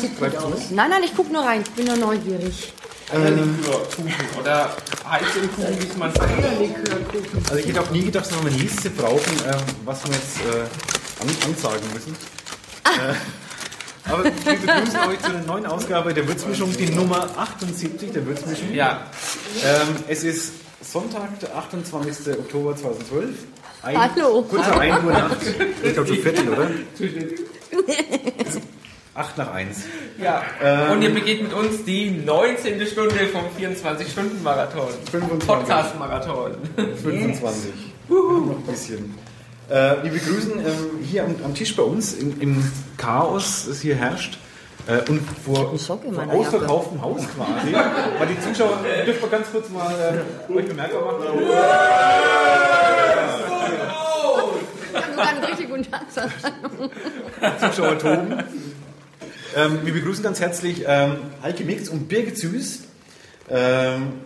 sieht gut aus. Nein, nein, ich guck nur rein. Ich bin nur neugierig. Ähm, Kuchen oder heißen Kuchen, wie es man sagt. Also ich hätte auch nie gedacht, dass wir eine Liste brauchen, ähm, was wir jetzt äh, an, ansagen müssen. Äh, aber wir begrüßen euch zu einer neuen Ausgabe der Würzmischung, die Nummer 78 der Würzmischung. Ja, Ähm, es ist Sonntag, der 28. Oktober 2012. Ein, Hallo. Kurz nach 1 Uhr Nacht. Ich glaube schon Viertel, oder? 8 nach 1. ja. Und ihr begeht mit uns die 19. Stunde vom 24-Stunden-Marathon. 25. Podcast-Marathon. 25. Noch ein bisschen. Äh, wir begrüßen ähm, hier am, am Tisch bei uns im, im Chaos, das hier herrscht. Äh, und vor, vor ausverkauftem Haus quasi. Weil die Zuschauer, äh, dürft ihr ganz kurz mal äh, euch bemerkbar machen. Habe sogar einen richtig guten Tag. Zuschauer toben. Ähm, wir begrüßen ganz herzlich ähm, Heike Mix und Birgit Süß. Ähm,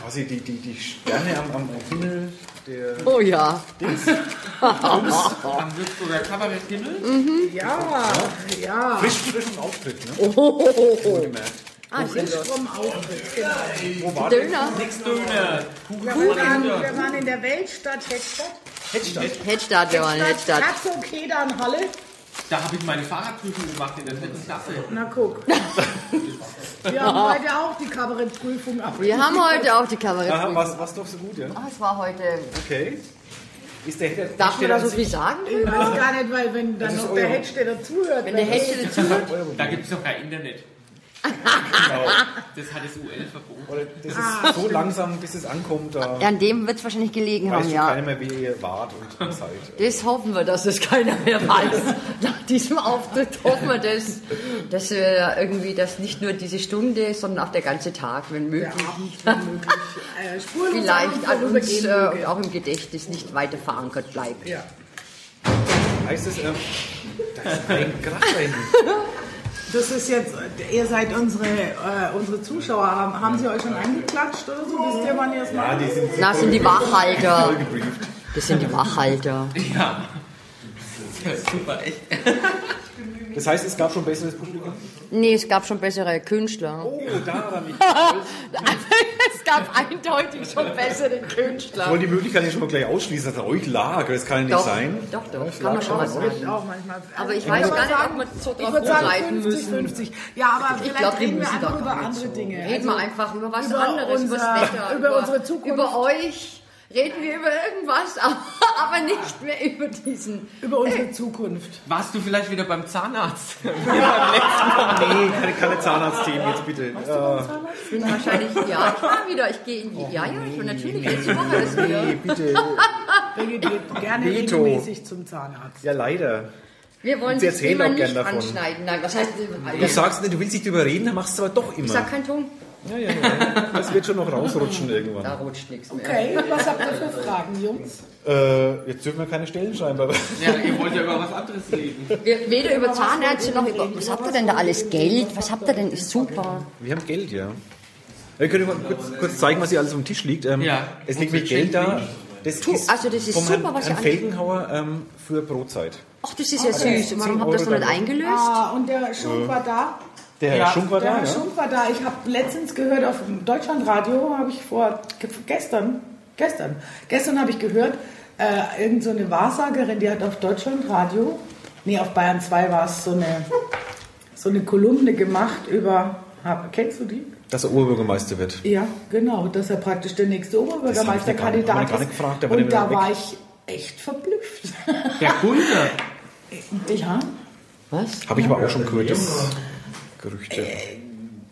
quasi die, die, die Sterne am, am Himmel der Oh ja. Am Würzburger Kabaretthimmel. Ja, ja. frisch, frischen Auftritt. Ne? Oh, Wohlgemerkt. Ah, sehr gut. Vom Auftritt, genau. Wo war der? Döner. Nix Döner. Kuchen Wir waren, Döner. wir waren in der Weltstadt Heckstadt. Headstadt. Headstart, wir waren Headstart. Herzog Halle. Da habe ich meine Fahrradprüfung gemacht in der dritten Klasse. Na guck. Wir haben heute auch die Kabarettprüfung ab. Wir haben heute auch die Aha, Kabarett. was, was doch so gut, ja? Ah, es war heute. Okay. Ist der Head Darf man da so viel sagen? Ich weiß gar nicht, weil wenn dann noch der Headsteller zuhört. Wenn der Headsteller zuhört. Da gibt es doch kein Internet. Das hat das UL verboten. Oder das ist so langsam, bis es ankommt, da An dem wird es wahrscheinlich gelegen haben, ja. keiner mehr, wie ihr wart und seid. Das hoffen wir, dass es keiner mehr weiß. Nach diesem Auftritt hoffen wir das, dass wir irgendwie, dass nicht nur diese Stunde, sondern auch der ganze Tag, wenn möglich, Abend, wenn möglich. Äh, vielleicht an uns äh, möge. auch im Gedächtnis nicht weiter verankert bleibt. Ja. Heißt es, ähm, da ist ein hinten. Das ist jetzt, ihr seid unsere, äh, unsere Zuschauer. Haben, haben sie euch schon angeklatscht oder so? Wisst ihr, wann ihr es Ja, macht? die sind Na, das sind die Wachhalter. Das sind die Wachhalter. Ja. Super, echt. Das heißt, es gab schon besseres Publikum? Nee, es gab schon bessere Künstler. Oh, daran nicht. es gab eindeutig schon bessere Ich Künstler. wollte die Möglichkeit nicht schon mal gleich ausschließen, dass er euch lag. Das kann ja nicht Doch, sein. doch, doch, kann man schon mal Das sagen. auch manchmal. Aber ich Also, weiß gar nicht, sagen, ob wir so Ich drauf würde sagen rumreiten 50, müssen. 50. Ja, aber vielleicht glaub, wir reden wir da einfach über andere Dinge. Reden wir Also, einfach über was über anderes, über unser- das Wetter, über unsere Zukunft. über euch. Reden wir über irgendwas, aber nicht mehr über diesen. über unsere Zukunft. Warst du vielleicht wieder beim Zahnarzt? Nee, keine, keine Zahnarztthemen jetzt bitte. Äh, Ich bin wahrscheinlich, ja, ich war wieder, ich gehe in die, ja, ja, ich war natürlich letzte Woche ist wieder. nee, bitte. Birgit geht gerne Veto. regelmäßig zum Zahnarzt. Ja, leider. Wir wollen Sie das Thema nicht davon. anschneiden. Nein, was heißt, Du sagst nicht, du willst nicht drüber reden, dann machst du es aber doch ich immer. sag keinen Ton. Ja, ja, ja. Das wird schon noch rausrutschen Da irgendwann. rutscht nichts mehr. Okay, was habt ihr für Fragen, Jungs? Äh, jetzt dürfen wir keine Stellen schreiben, aber Ja, ihr wollt ja über was anderes reden. Wir, weder über Zahnärzte noch über. Was habt ihr denn da alles? Geld? Was habt ihr denn? Ist super. wir haben Geld, ja. Wir können mal kurz, kurz zeigen, was hier alles auf dem Tisch liegt. Ähm, Ja. Es liegt mit Geld da. Das Tu, ist also das ist vom super, Herrn, was ihr Herrn Felgenhauer ähm, für Brotzeit. Ach, das ist ja süß. Und warum habt ihr das noch nicht eingelöst? Ah, und der Schunk war da. Der Herr Ja, Schunk war Der da, Herr ja? Schunk war da. Ich habe letztens gehört auf dem Deutschlandradio, habe ich vor ge- gestern, gestern, gestern habe ich gehört, äh, irgend so eine Wahrsagerin, die hat auf Deutschlandradio, nee, auf Bayern 2 war es so eine, so eine Kolumne gemacht über, hab, kennst du die? Dass er Oberbürgermeister wird. Ja, genau, dass er praktisch der nächste Oberbürgermeisterkandidat ist. gefragt, da war der Und da war weg. ich echt verblüfft. Der Kunde. ja, Was? Habe ich aber auch schon gehört, das Gerüchte.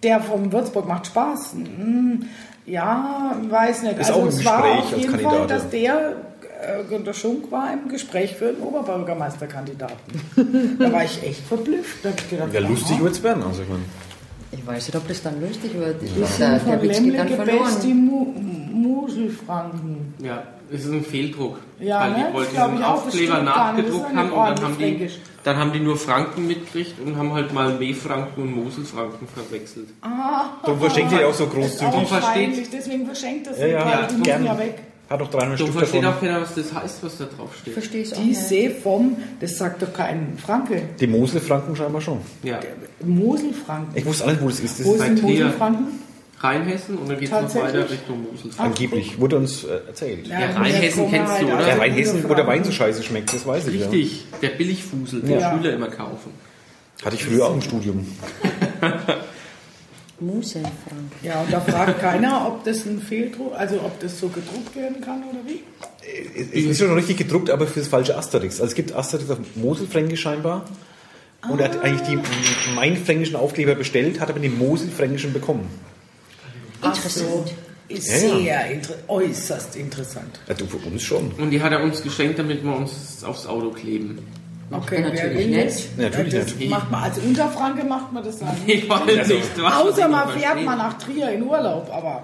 der vom Würzburg macht Spaß. Hm, ja, weiß nicht. Ist also auch im es war Gespräch auf als jeden Fall, dass ja. der äh, Günter Schunk war im Gespräch für den Oberbürgermeisterkandidaten. da war ich echt verblüfft. Da hab ich gedacht, Ja, lustig wird es werden. Also ich meine, Ich weiß nicht, ob das dann lustig wird. die Der, von der Witz geht dann Best die verloren. Mu Muselfranken. Ja, es ist ein Fehldruck. Ja, weil ne? die wollten diesen ich auch, Aufkleber nachgedruckt haben und dann haben, die, dann haben die nur Franken mitgekriegt und haben halt mal B-Franken und Moselfranken verwechselt. Ah, darum verschenkt ihr ja auch so großzügig. auch versteht- deswegen verschenkt das Ja, ja, ja, die müssen gern. ja weg. Hat doch 300 Du Stück verstehst davon. auch keiner, was das heißt, was da drauf Ich steht. verstehe es auch Die nicht. See vom, das sagt doch kein Franke. Die Moselfranken scheinbar schon. Ja. Moselfranken. Ich wusste alle, wo das ist. Das Wo ist. Moselfranken? Rheinhessen und dann geht es noch weiter Richtung Mosel. angeblich, wurde uns äh, erzählt. Ja, Rheinhessen kommen wir kennst du, oder? den Rheinhessen, wo der Wein so scheiße schmeckt, das weiß ich ja. Richtig, der Billigfusel, den Ja. Schüler immer kaufen. Hatte ich früher auch im Studium. Musenfrank. Ja, und da fragt keiner, ob das ein Fehldruck, also ob das so gedruckt werden kann oder wie. Es ist schon richtig gedruckt, aber für das falsche Asterix. Also es gibt Asterix auf Moselfränkisch scheinbar. Und er hat eigentlich die Mainfränkischen Aufkleber bestellt, hat aber den Moselfränkischen bekommen. Interessant. Ist Ja, ja. sehr inter äußerst interessant. Ja, du, für uns schon. Und die hat er uns geschenkt, damit wir uns aufs Auto kleben. Okay, natürlich nicht. Ja, natürlich das nicht. macht man als Unterfranke macht man das dann. Ich weiß Also, nicht, Außer man fährt mal nach Trier in Urlaub, aber.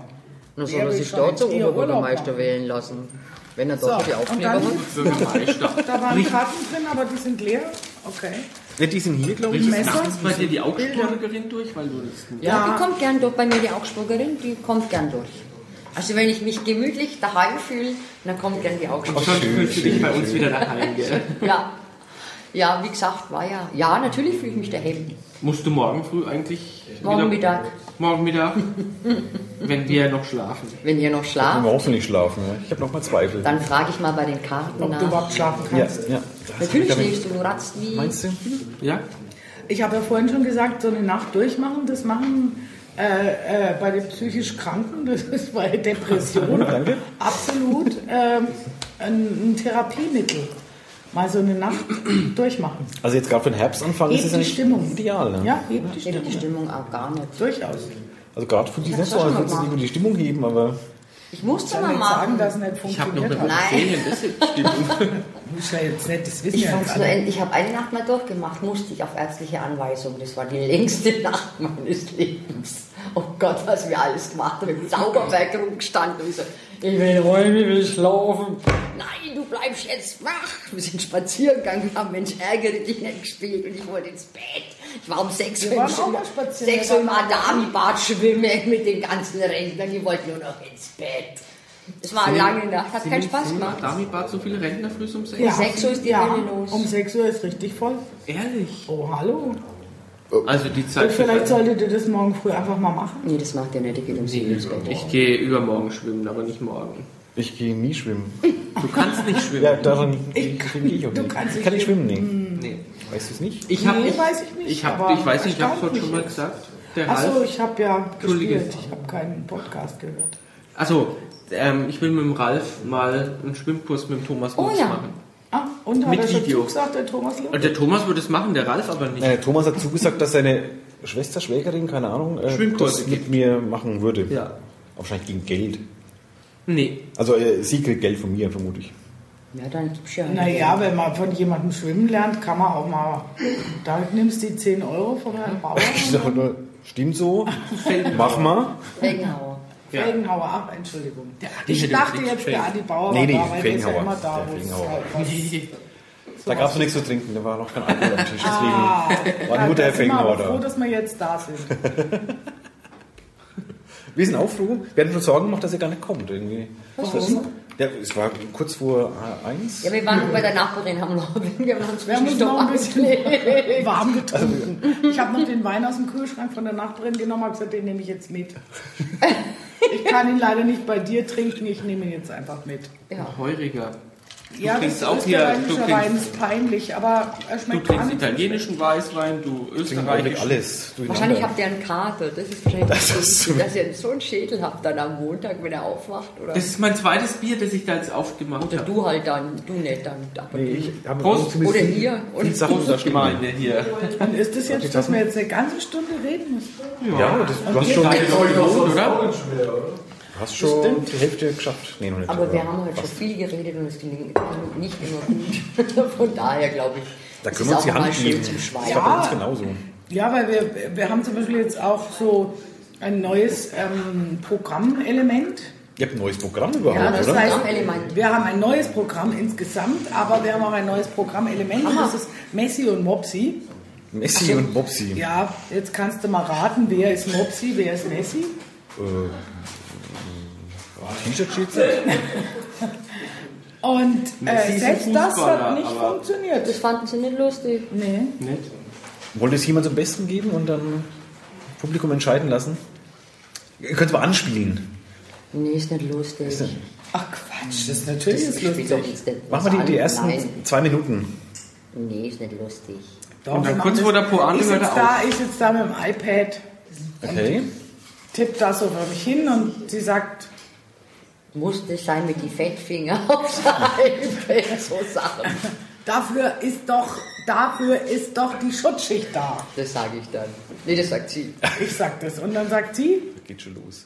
Wer soll er sich dort zum Oberbürgermeister wählen lassen. Wenn er So, dort die und Aufkleber dann- hat. Da waren Karten drin, aber die sind leer. Okay. Ja, die sind hier, glaube ich. Nachts bei dir die Augsburgerin durch, weil du das Ja, Ja. die kommt gern durch. Bei mir die Augsburgerin, die kommt gern durch. Also wenn ich mich gemütlich daheim fühle, dann kommt gern die Auch Augsburgerin. sonst fühlst du dich bei uns wieder daheim, gell? Ja. Ja, wie gesagt, war ja. Ja, natürlich fühle ich mich daheim. Musst du morgen früh eigentlich Morgen wieder- Mittag, Morgen Mittag, wenn wir noch schlafen. wenn ihr noch schlaft, wir hoffentlich schlafen. Ja. Ich habe noch mal Zweifel. dann frage ich mal bei den Karten Ob du nach. überhaupt schlafen Ja, kannst. ja. Natürlich Damit- schläfst du, du ratzt wie. Meinst du? Ja? Ich habe ja vorhin schon gesagt, so eine Nacht durchmachen, das machen äh, äh, bei den psychisch Kranken, das ist bei Depressionen absolut ähm, ein, ein Therapiemittel. Mal so eine Nacht durchmachen. Also jetzt gerade für den Herbstanfang Hebt ist es die eigentlich Stimmung. ideal. Ne? Ja, hebt die Ich hätte die Stimmung. Auch gar nicht. Durchaus. Also gerade fühlt sich Ich nicht so als es gemacht. über die Stimmung heben, aber Ich musste mal jetzt sagen, machen. dass es nicht Ich habe noch funktioniert eine hat? Nein. Ist. Muss ja jetzt nicht, das wissen Ich, ja nur, alle. end- ich habe eine Nacht mal durchgemacht, musste ich auf ärztliche Anweisung. Das war die längste Nacht meines Lebens. Oh Gott, was wir alles gemacht haben. Im Sauberberg rumgestanden und so, ich will heulen, ich will schlafen. Nein, bleibst jetzt wach. Wir sind spazieren gegangen, wir haben Mensch, ärgere dich nicht gespielt und ich wollte ins Bett. Ich war um 6 Wir Uhr, im auch Schwimmen- mal spazieren, 6 wir Uhr im Adami-Bad schwimmen mit den ganzen Rentnern, die wollten nur noch ins Bett. Es war eine lange Nacht, hat keinen Spaß gemacht. Damit war so viele Rentner früh um 6 Ja, 6 Uhr ist die ja, Hölle los. Um 6 Uhr ist richtig voll. Ehrlich? Oh, hallo. Also die Und Zeit für vielleicht solltet ihr das morgen früh einfach mal machen. Nee, das macht er nicht, der geht um 7 Uhr ins Bett. Ich gehe übermorgen schwimmen, aber nicht morgen. Ich gehe nie schwimmen. Du kannst nicht schwimmen. Ja, daran deswegen gehe ich auch Du nicht. kannst ich kann nicht schwimmen, nee. Nee. Weißt du es nicht? Ich, hab, Nee, ich, weiß ich nicht, Ich, hab, ich weiß nicht, ich habe es heute schon mal gesagt. Der Achso, ich habe ja gespielt. Ich habe keinen Podcast gehört. Also, ähm, ich will mit dem Ralf mal einen Schwimmkurs mit dem Thomas Oh ja. machen. Ah, und hat Mit er schon Video. zugesagt, der Thomas Lutz? Und der Thomas würde es machen, der Ralf aber nicht. Äh, Thomas hat zugesagt, dass seine Schwester, Schwägerin, keine Ahnung, äh, das mit gibt. mir machen würde. Ja. Wahrscheinlich gegen Geld. Nee. Also äh, sie kriegt Geld von mir, vermute ich. Ja, dann gibt's ja. Naja, wenn man von jemandem schwimmen lernt, kann man auch mal. Da nimmst du die 10 Euro von Herrn Bauer. Ich stimmt so, mach mal. Felgenhauer. Ja. Felgenhauer, ach, Entschuldigung. Ich dachte jetzt, der. Adi Bauer Nee, nee, war da, weil der ist ja Felgenhauer. immer da, wo es Felgenhauer. halt was. Da gab es noch nichts zu trinken, da war noch kein Alkohol am Tisch. Deswegen Ah, war nur der da sind wir Felgenhauer aber froh, da. dass wir jetzt da sind. Wir sind auch froh. Wir hatten schon Sorgen gemacht, dass er gar nicht kommt. Irgendwie. Warum? Ja, es war kurz vor eins. Ja, wir waren noch bei der Nachbarin, haben noch, wir haben uns Wir haben uns noch ein bisschen warm getrunken. Ich habe noch den Wein aus dem Kühlschrank von der Nachbarin genommen, habe gesagt, den nehme ich jetzt mit. Ich kann ihn leider nicht bei dir trinken, ich nehme ihn jetzt einfach mit. Ja. Heuriger. Ja, das trinkst auch hier- du trinkst- Wein ist peinlich, aber er Du schmeckt gar trinkst italienischen Weißwein, du österreichischen. alles. Wahrscheinlich habt ihr einen Kater. Das ist wahrscheinlich Das das, ist so- dass ihr so einen Schädel habt dann am Montag, wenn er aufwacht. Oder, Das ist mein zweites Bier, das ich da jetzt aufgemacht oder habe. du halt dann, du nicht dann. Aber Nee, du. ich habe Prost. zumindest Oder hier. Und Sachen hier. Und ist das jetzt, dass wir jetzt eine ganze Stunde reden müssen? Ja, das, du hast schon, oder? Hast schon die Hälfte geschafft. Nee, noch nicht. aber wir haben heute schon viel geredet und es ging nicht immer gut. Von daher glaube ich, Da können wir uns die Hand geben. zum Das Schweigen. war bei uns Ja. genauso. Ja, weil wir, wir haben zum Beispiel jetzt auch so ein neues ähm, Programmelement. Ihr habt ein neues Programm überhaupt, Ja, das oder? heißt- wir haben ein neues Programm insgesamt, aber wir haben auch ein neues Programmelement. Das ist Messi und Mopsi. Messi und Bobsi. Ja, jetzt kannst du mal raten, wer ist Mopsi, wer ist Messi? T-Shirt steht Und äh, ist selbst das hat nicht funktioniert. Das fanden sie nicht lustig. Nee. Nicht? Wollt ihr es jemand zum Besten geben und dann Publikum entscheiden lassen? Ihr könnt aber anspielen. Nee, ist nicht lustig. Ach Quatsch, das ist natürlich Das ist lustig. nicht Machen wir die, die ersten Nein. zwei Minuten. Nee, ist nicht lustig. Doch, Und dann kurz vor der Pointe hört er da, auf. Ich sitze da mit dem iPad, Okay. tipp da so vor mich hin und sie sagt, Musste sein mit die Fettfinger aufs iPad, so Sachen. dafür ist doch, dafür ist doch die Schutzschicht da. Das sage ich dann. Nee, das sagt sie. Ich sag das. Und dann sagt sie, Geht schon los.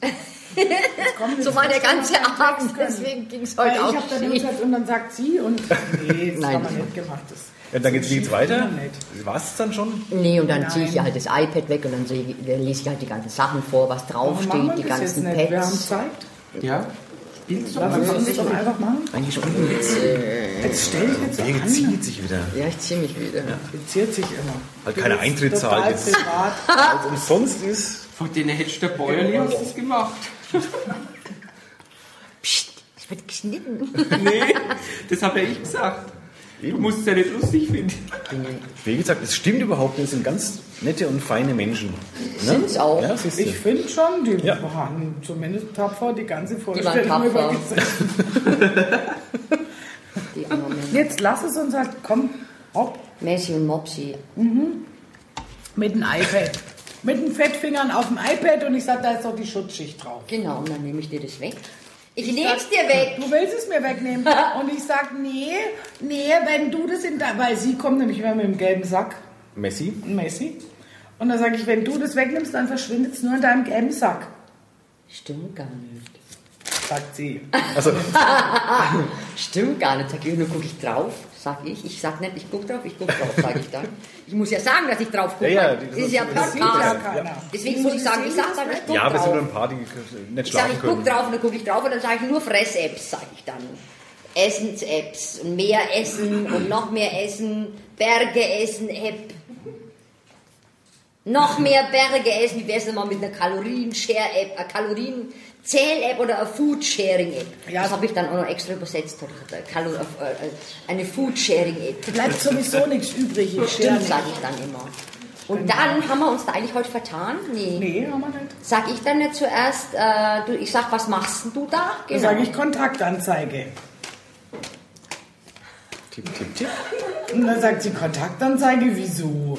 So war der ganze Abend, deswegen ging es Weil heute ich auch habe dann gesagt, und dann sagt sie und nee, das Nein. haben wir nicht gemacht. Das Ja, dann geht's so geht's schief weiter. kann man. War es dann schon? Nee, und dann ziehe ich halt das iPad weg und dann, ich, dann lese ich halt die ganzen Sachen vor, was draufsteht, die das ganzen nicht? Wir haben Pads. Zeit. Ja? Spielst du Lass uns einfach das doch einfach machen. Eigentlich schon. Jetzt stell dich jetzt Der an. zieht sich wieder. Ja, ich ziehe mich wieder. Bezieht sich immer. Halt keine bist Eintritt total zahlt jetzt. privat. Als umsonst ist. Von denen hättest du der Bäuerli hast das gemacht. Psst, es wird geschnitten. Nee, das habe ja ich gesagt. Du musst es ja nicht lustig finden. Wie gesagt, es stimmt überhaupt nicht. Es sind ganz nette und feine Menschen. Ne? Sind's auch. Ja. Ich finde schon, die Ja. waren zumindest tapfer die ganze Vorstellung übergesetzt. Jetzt lass es uns halt, komm, hopp, Messi und Mopsi. mit dem iPad. Mit den Fettfingern auf dem iPad und ich sag, da ist doch die Schutzschicht drauf. Genau, und dann nehme ich dir das weg. Ich nehme es dir weg. Du willst es mir wegnehmen. Und ich sag, nee, nee, wenn du das in dein, weil sie kommt nämlich immer mit dem gelben Sack, Messi. Messi. Und dann sage ich, wenn du das wegnimmst, dann verschwindet es nur in deinem gelben Sack, Stimmt gar nicht. sagt sie. Also, Stimmt gar nicht. Sag ich, nur gucke ich drauf, sag ich. Ich sag nicht, ich gucke drauf, ich gucke drauf, sage ich dann. Ich muss ja sagen, dass ich drauf gucke. Ja, ja, das ist ja das ja keiner. Deswegen muss ich sagen, ich sag dann, ich nicht? gucke ja, wir sind nur drauf. ein paar, die nicht Ich sage, schlafen ich gucke können. drauf und dann gucke ich drauf und dann sage ich nur Fress-Apps, sage ich dann. Essens-Apps und mehr Essen und noch mehr Essen, Berge-Essen-App. Noch mehr Berge essen, wie wär's denn mal mit einer Kalorien-Share-App, einer Kalorien-Zähl-App oder einer Food-Sharing-App? Ja. Das habe ich dann auch noch extra übersetzt. Eine Kalo- äh, Eine Food-Sharing-App. Bleibt sowieso nichts übrig. Stimmt, sag sage ich dann immer. Und dann haben wir uns da eigentlich heute vertan? Nee. Nee, haben wir nicht. Sag ich dann nicht zuerst, äh, du, ich sag, was machst denn du da? Dann sage ich Kontaktanzeige. Tipp, tipp, tipp. Und dann sagt sie Kontaktanzeige, wieso?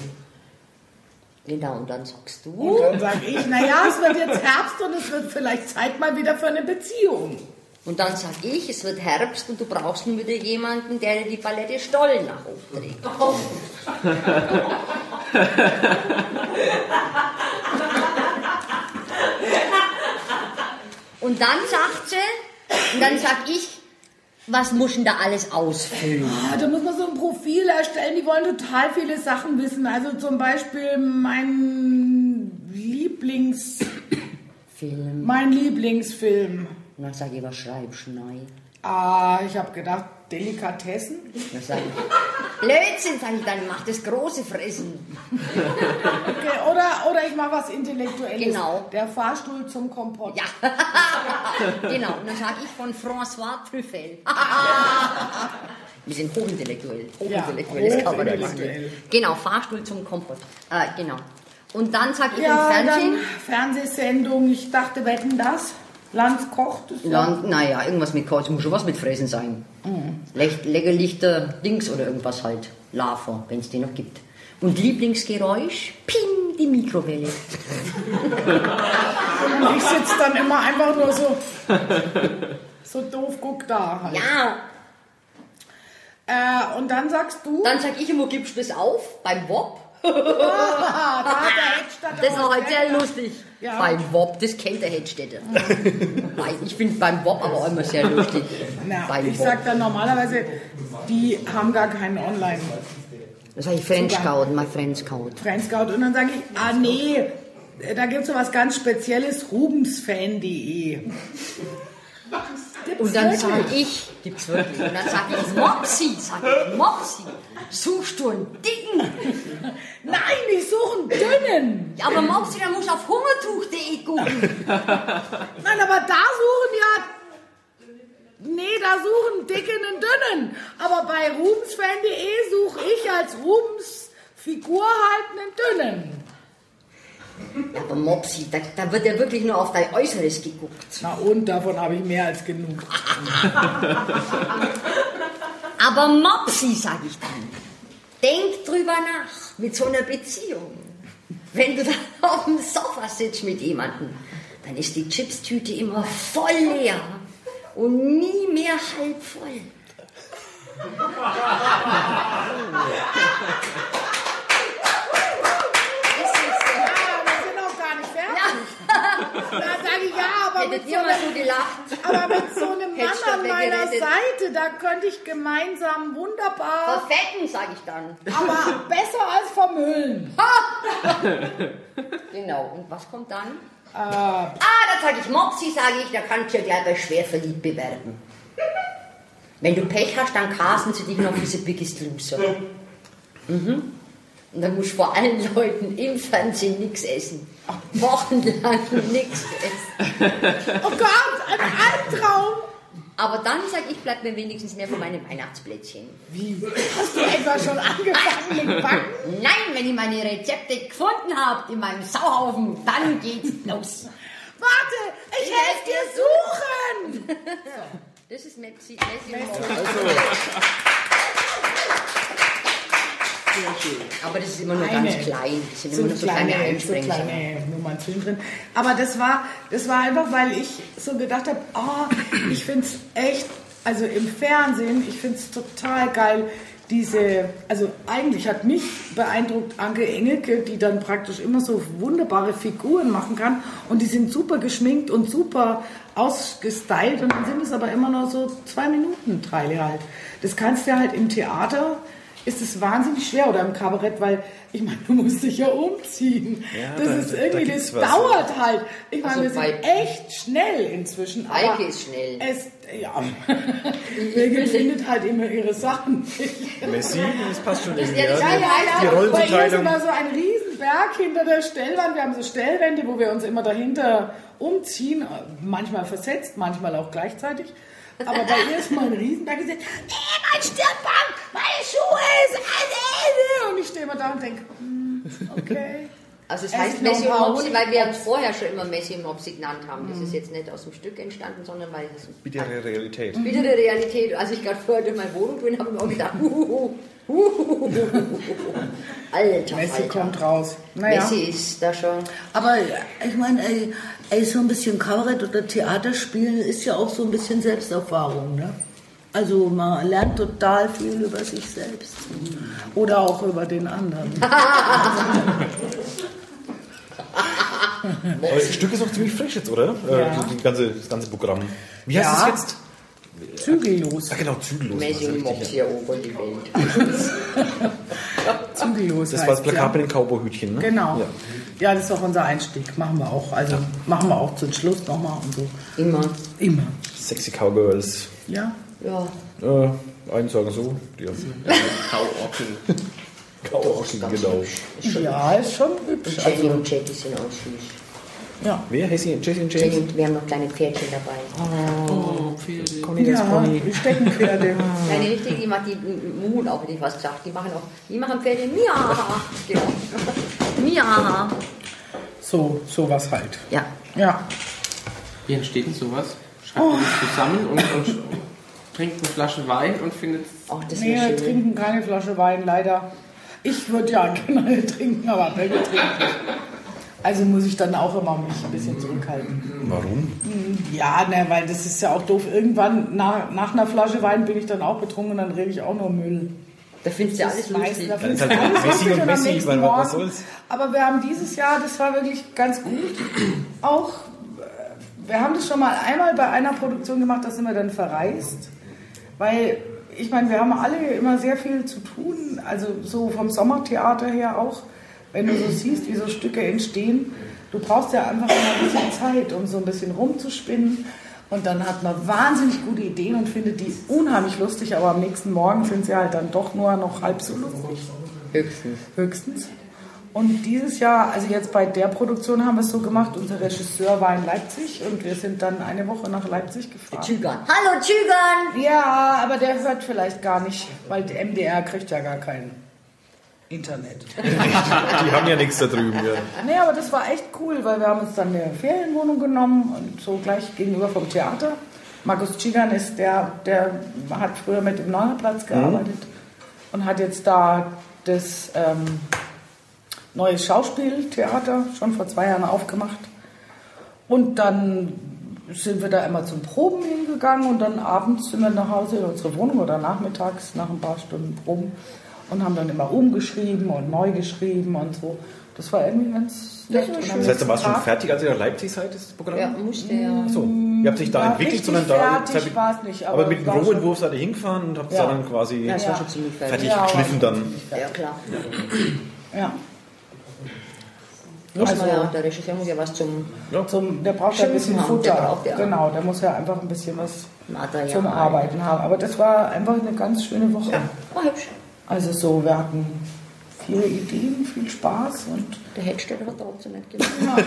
Genau, und dann sagst du. Und dann sage ich, naja, es wird jetzt Herbst und es wird vielleicht Zeit mal wieder für eine Beziehung. Und dann sag ich, es wird Herbst und du brauchst nun wieder jemanden, der dir die Palette Stollen nach oben trägt. Und dann sagt sie, und dann sag ich, was muss denn da alles ausfüllen? Ah, Da muss man so ein Profil erstellen, die wollen total viele Sachen wissen. Also zum Beispiel mein Lieblings, Film. mein Lieblingsfilm. Dann sag ich, was schreibst du? Nein. Ah, ich habe gedacht, Delikatessen. Dann sag ich, Blödsinn, sag ich dann, mach das große Fressen. Okay, oder, oder ich mache was Intellektuelles. Genau. Der Fahrstuhl zum Kompott. Ja, genau. Und dann sage ich von François Trüffel. Wir sind hochintellektuell. Hochintellektuell, das kann man machen. hochintellektuell. Genau, Fahrstuhl zum Kompott. Äh, genau. Und dann sage ich Ja, im Fernsehen. Fernsehsendung. Ich dachte, wetten das? Lanz kocht. Land, naja, irgendwas mit Kauz, muss schon was mit Fressen sein. Mhm. Leckerlichter Dings oder irgendwas halt. Lava, wenn es die noch gibt. Und Lieblingsgeräusch? Ping, die Mikrowelle. Und ich sitze dann immer einfach nur so, so doof, guck da halt. Ja, Äh, und dann sagst du, dann sag ich immer, gibst du das auf beim WOP? ah, da Hedstadt Das war heute sehr sehr- lustig. Ja. Beim WOP, das kennt der Hedstädter. Ich finde beim WOP aber auch immer sehr lustig. Na, beim ich WOP. sag dann normalerweise, die haben gar keinen Online Das sage ich my French Code. Friendscout. Und dann sage ich, ah nee, da gibt es so was ganz Spezielles, rubensfan.de. Und dann sage ich, gibt's wirklich. Und dann sage ich Mopsi, sage ich Mopsi. Suchst du einen dicken? Nein, ich suche einen dünnen. Ja, aber Mopsi, da musst du auf hungertuch.de gucken. Nein, aber da suchen ja. Nee, da suchen dicken, einen dünnen. Aber bei rubensfan.de suche ich als Rubens Figur halt einen dünnen. Ja, aber Mopsi, da, da wird ja wirklich nur auf dein Äußeres geguckt. Na und, davon habe ich mehr als genug. Aber Mopsi, sag ich dann, denk drüber nach mit so einer Beziehung. Wenn du da auf dem Sofa sitzt mit jemandem, dann ist die Chipstüte immer voll leer und nie mehr halb voll. Das ist, äh, Ah, wir sind noch gar nicht fertig. Da sage ich ja, aber mit, so einem, aber mit so einem Mann an meiner. Seite, da könnte ich gemeinsam wunderbar, Verfetten, sag ich dann. aber besser als vermüllen. Genau, und was kommt dann? Äh, Ah, da sag ich Mopsi, sage ich, da kannst du ja gleich bei schwer verliebt bewerben. Wenn du Pech hast, dann casten sie dich noch diese Biggest Loser. Mhm. Und dann musst du vor allen Leuten im Fernsehen nichts essen. Wochenlang nichts essen. oh Gott, ein Albtraum. Aber dann sag ich, bleib mir wenigstens mehr von meinem Weihnachtsplätzchen. Wie? Hast du etwa schon angefangen mit Backen? Nein, wenn ich meine Rezepte gefunden habe in meinem Sauhaufen, dann geht's los. Warte, ich helfe dir suchen. Das ist Mepsi. Messi Mopsi. Aber das ist immer nur Eine. ganz klein. Das sind so immer nur so kleine, kleine, so Einsprengsel. kleine Nummern zwischendrin. Aber das war, das war einfach, weil ich so gedacht habe, oh, ich finde es echt, also im Fernsehen, ich finde es total geil, diese, also eigentlich hat mich beeindruckt Anke Engelke, die dann praktisch immer so wunderbare Figuren machen kann und die sind super geschminkt und super ausgestylt und dann sind es aber immer nur so zwei Minuten Teile halt. Das kannst du halt im Theater ist es wahnsinnig schwer oder im Kabarett, weil ich meine, du musst dich ja umziehen. Ja, das da- ist da irgendwie, gibt's das was. dauert halt. Ich meine, Also wir sind bei- echt schnell inzwischen. Eike ist schnell. Es, ja, Birgit findet halt immer ihre Sachen. nicht. Messi, das passt schon irgendwie. ja Ja, Ja, ja, die ja. Bei ihr ist Rollenverteilung. immer so ein Riesenberg hinter der Stellwand. Wir haben so Stellwände, wo wir uns immer dahinter umziehen. Manchmal versetzt, manchmal auch gleichzeitig. Aber bei ihr ist mal ein Riesenberg gesagt, nee, mein Stirnband, meine Schuhe ist eine Und ich stehe immer da und denke, hm, okay. Also es heißt Messi und Mopsi, weil wir uns vorher schon immer Messi und Mopsi genannt haben. Das ist jetzt nicht aus dem Stück entstanden, sondern weil das Bittere Realität. wieder der Realität. Als ich gerade vorher durch meine Wohnung bin, habe ich mir auch gedacht, huhuhu, huhuhu, Alter, Messi Alter. kommt raus. Naja. Messi ist da schon. Aber ich meine, so ein bisschen Kabarett oder Theater spielen ist ja auch so ein bisschen Selbsterfahrung, ne? Also man lernt total viel über sich selbst. Oder auch über den anderen. Das Stück ist auch ziemlich frisch jetzt, oder? Äh, Ja. die, ganze, das ganze Programm. Wie heißt Ja. es jetzt? Zügellos. Ah, genau, zügellos. Messi das und ist richtig, Mopsi erobern die Welt. Zügellos. Das war das Plakat ja. mit den Cowboyhütchen, ne? Genau. Ja. Ja. das ist auch unser Einstieg. Machen wir auch. Also machen wir auch zum Schluss nochmal und so. Immer. Immer. Sexy Cowgirls. Ja. Ja. Äh, einen sagen so. Die Kauorken. Cowboys, genau. Ja, ist schon hübsch. Jenny Also, und Jackie sind auch süß. ja. Wer? Jessie Jessie und James? und wir haben noch kleine Pferdchen dabei. Oh, Pferde. Conny, das Ja, Conny. die Steckenpferde. Kleine richtige, die macht die Mut auch, hätte ich was gesagt. Die machen auch, die machen Pferde. Ja, genau. Ja. So, sowas halt. Ja. Ja. Wie entsteht denn sowas? Schreibt man das zusammen und, und trinkt eine Flasche Wein und findet Oh, das Nee, wir trinken keine Flasche Wein, leider. Ich würde ja gerne trinken, aber Bälle trinken nicht. Also muss ich dann auch immer mich ein bisschen zurückhalten. Warum? Ja, ne, weil das ist ja auch doof. Irgendwann nach, nach einer Flasche Wein bin ich dann auch betrunken und dann rede ich auch nur Müll. Da findest du alles Das meiste, lustig. da Dann ist findest halt du alles Messi lustig und am nächsten weil was Morgen. soll's? Aber wir haben dieses Jahr, das war wirklich ganz gut, auch, wir haben das schon mal einmal bei einer Produktion gemacht, da sind wir dann verreist, weil ich meine, wir haben alle immer sehr viel zu tun, also so vom Sommertheater her auch, wenn du so siehst, wie so Stücke entstehen, du brauchst ja einfach immer ein bisschen Zeit, um so ein bisschen rumzuspinnen. Und dann hat man wahnsinnig gute Ideen und findet die unheimlich lustig, aber am nächsten Morgen sind sie halt dann doch nur noch halb so lustig. Höchstens. Höchstens. Und dieses Jahr, also jetzt bei der Produktion haben wir es so gemacht, unser Regisseur war in Leipzig und wir sind dann eine Woche nach Leipzig gefahren. Zügern. Hallo Zügern! Ja, aber der hört vielleicht gar nicht, weil der MDR kriegt ja gar kein Internet. Die haben ja nichts da drüben. Ja. Nee, aber das war echt cool, weil wir haben uns dann eine Ferienwohnung genommen und so gleich gegenüber vom Theater. Markus Tschigan ist der, der hat früher mit dem Neuerplatz gearbeitet und hat jetzt da das ähm, neue Schauspieltheater schon vor zwei Jahren aufgemacht. Und dann sind wir da immer zum Proben hingegangen und dann abends sind wir nach Hause in unsere Wohnung oder nachmittags nach ein paar Stunden Proben und haben dann immer umgeschrieben und neu geschrieben und so. Das war irgendwie ganz nett. Das heißt, da war es schon fertig, als ihr nach Leipzig seid, das Programm? Ja, musste ja. So, ihr habt sich da Ja, entwickelt, sondern da. fertig seid- war's nicht, aber, aber mit dem war Rohentwurf seid ihr hingefahren und habt es Ja. dann quasi Ja, war Ja. fertig. Ja, geschliffen war dann. Ja, klar. Ja. Muss Also- ja, der Regisseur muss ja was zum Zum, der braucht ja ein bisschen haben, Futter. der braucht ja. Genau, der muss ja einfach ein bisschen was Material. zum Arbeiten haben. Aber das war einfach eine ganz schöne Woche. War hübsch. Also so, wir hatten viele Ideen, viel Spaß und Der Headstätter hat trotzdem nicht gemacht.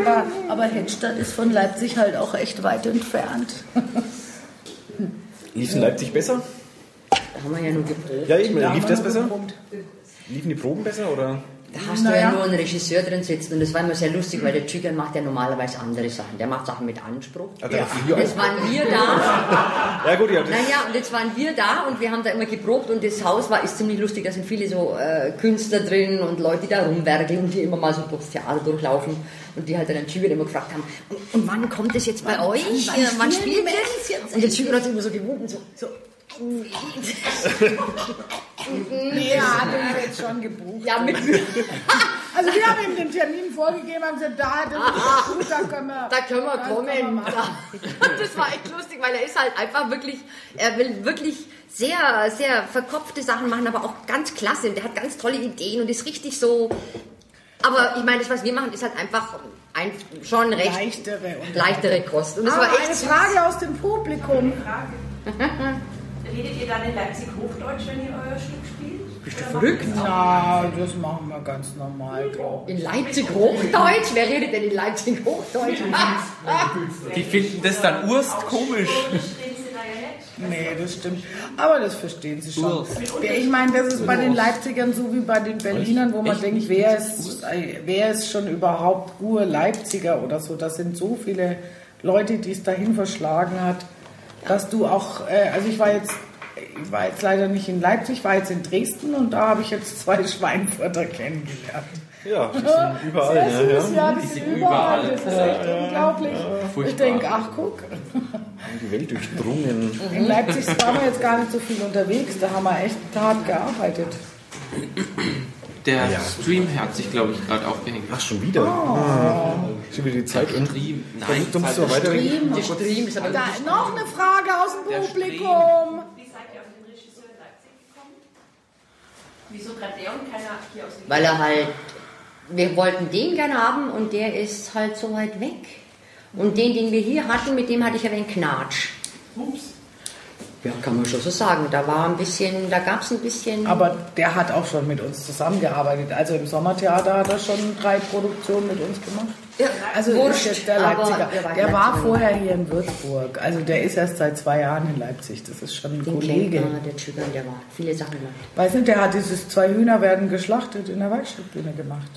Aber, aber Hedstadt ist von Leipzig halt auch echt weit entfernt. Lief es in Leipzig besser? Da haben wir ja nur geprobt. Ja, eben. Lief das besser? geprobt. Liefen die Proben besser? Oder? Da hast du Naja. ja nur einen Regisseur drin sitzen und das war immer sehr lustig, weil der Zügern macht ja normalerweise andere Sachen. Der macht Sachen mit Anspruch. Ah, früher Jetzt waren wir da, Ja, gut, ja. Das, naja, und jetzt waren wir da und wir haben da immer geprobt und das Haus war, ist ziemlich lustig, da sind viele so äh, Künstler drin und Leute, die da rumwerkeln und die immer mal so durchs Theater durchlaufen und die halt dann den Zügern immer gefragt haben, und, und wann kommt das jetzt bei euch? wann Äh, wann spielen spielt das jetzt? Und der Zügern hat sich immer so gewunken, so, so Ja, den haben wir jetzt schon gebucht. ja, mit Also wir haben ihm den Termin vorgegeben, haben gesagt, da, das ist gut, da können wir. Da können wir kommen. das war echt lustig, weil er ist halt einfach wirklich, er will wirklich sehr, sehr verkopfte Sachen machen, aber auch ganz klasse. Und der hat ganz tolle Ideen und ist richtig so. Aber ich meine, das, was wir machen, ist halt einfach ein, schon recht Leichtere. Leichtere Kost. Und das Aber war echt eine süß. Frage aus dem Publikum. Redet ihr dann in Leipzig Hochdeutsch, wenn ihr euer Stück spielt? Bist du verrückt? Na, das machen wir ganz normal, glaube In Leipzig Hochdeutsch? Wer redet denn in Leipzig Hochdeutsch? Die finden das dann urst komisch. Verstehen sie da ja nicht. ich. Nee, das stimmt. Aber das verstehen sie schon. Ich meine, das ist bei den Leipzigern so wie bei den Berlinern, wo man denkt, wer ist, wer ist schon überhaupt Ur-Leipziger oder so. Das sind so viele Leute, die es dahin verschlagen hat, dass du auch, äh, also ich war jetzt, ich war jetzt leider nicht in Leipzig, ich war jetzt in Dresden und da habe ich jetzt zwei Schweinfurter kennengelernt. ja, die sind überall. Ja, Sehr ja. süß, ja, die sind überall. Das ist echt unglaublich. Ich Furchtbar. denke, ach guck, die Welt durchdrungen. in Leipzig waren wir jetzt gar nicht so viel unterwegs, da haben wir echt hart gearbeitet. Der Stream hat sich, glaube ich, gerade aufgehängt. Ach, schon wieder? Ah. Schon wieder die Zeit um. Stream? Nein, Du musst doch weiterreden. Der Stream ist aber Da, noch eine Frage aus dem Publikum. Wie seid ihr auf den Regisseur in Leipzig gekommen? Wieso gerade der und keiner hier aus dem Weil er halt, wir wollten den gerne haben und der ist halt so weit weg. Und den, den wir hier hatten, mit dem hatte ich ja den Knatsch. Ups. Ja, kann man schon so sagen. Da war ein bisschen, da gab es ein bisschen. Aber der hat auch schon mit uns zusammengearbeitet. Also im Sommertheater hat er schon drei Produktionen mit uns gemacht. ja, Also wurscht, ist jetzt der Leipziger. der war Der war Leipziger. vorher hier in Würzburg. Also der ist erst seit zwei Jahren in Leipzig. Das ist schon ein Den Kollege. Klempner, der Zügern, der war viele Sachen gemacht. Weißt du, der hat dieses zwei Hühner werden geschlachtet in der Werkstattbühne gemacht.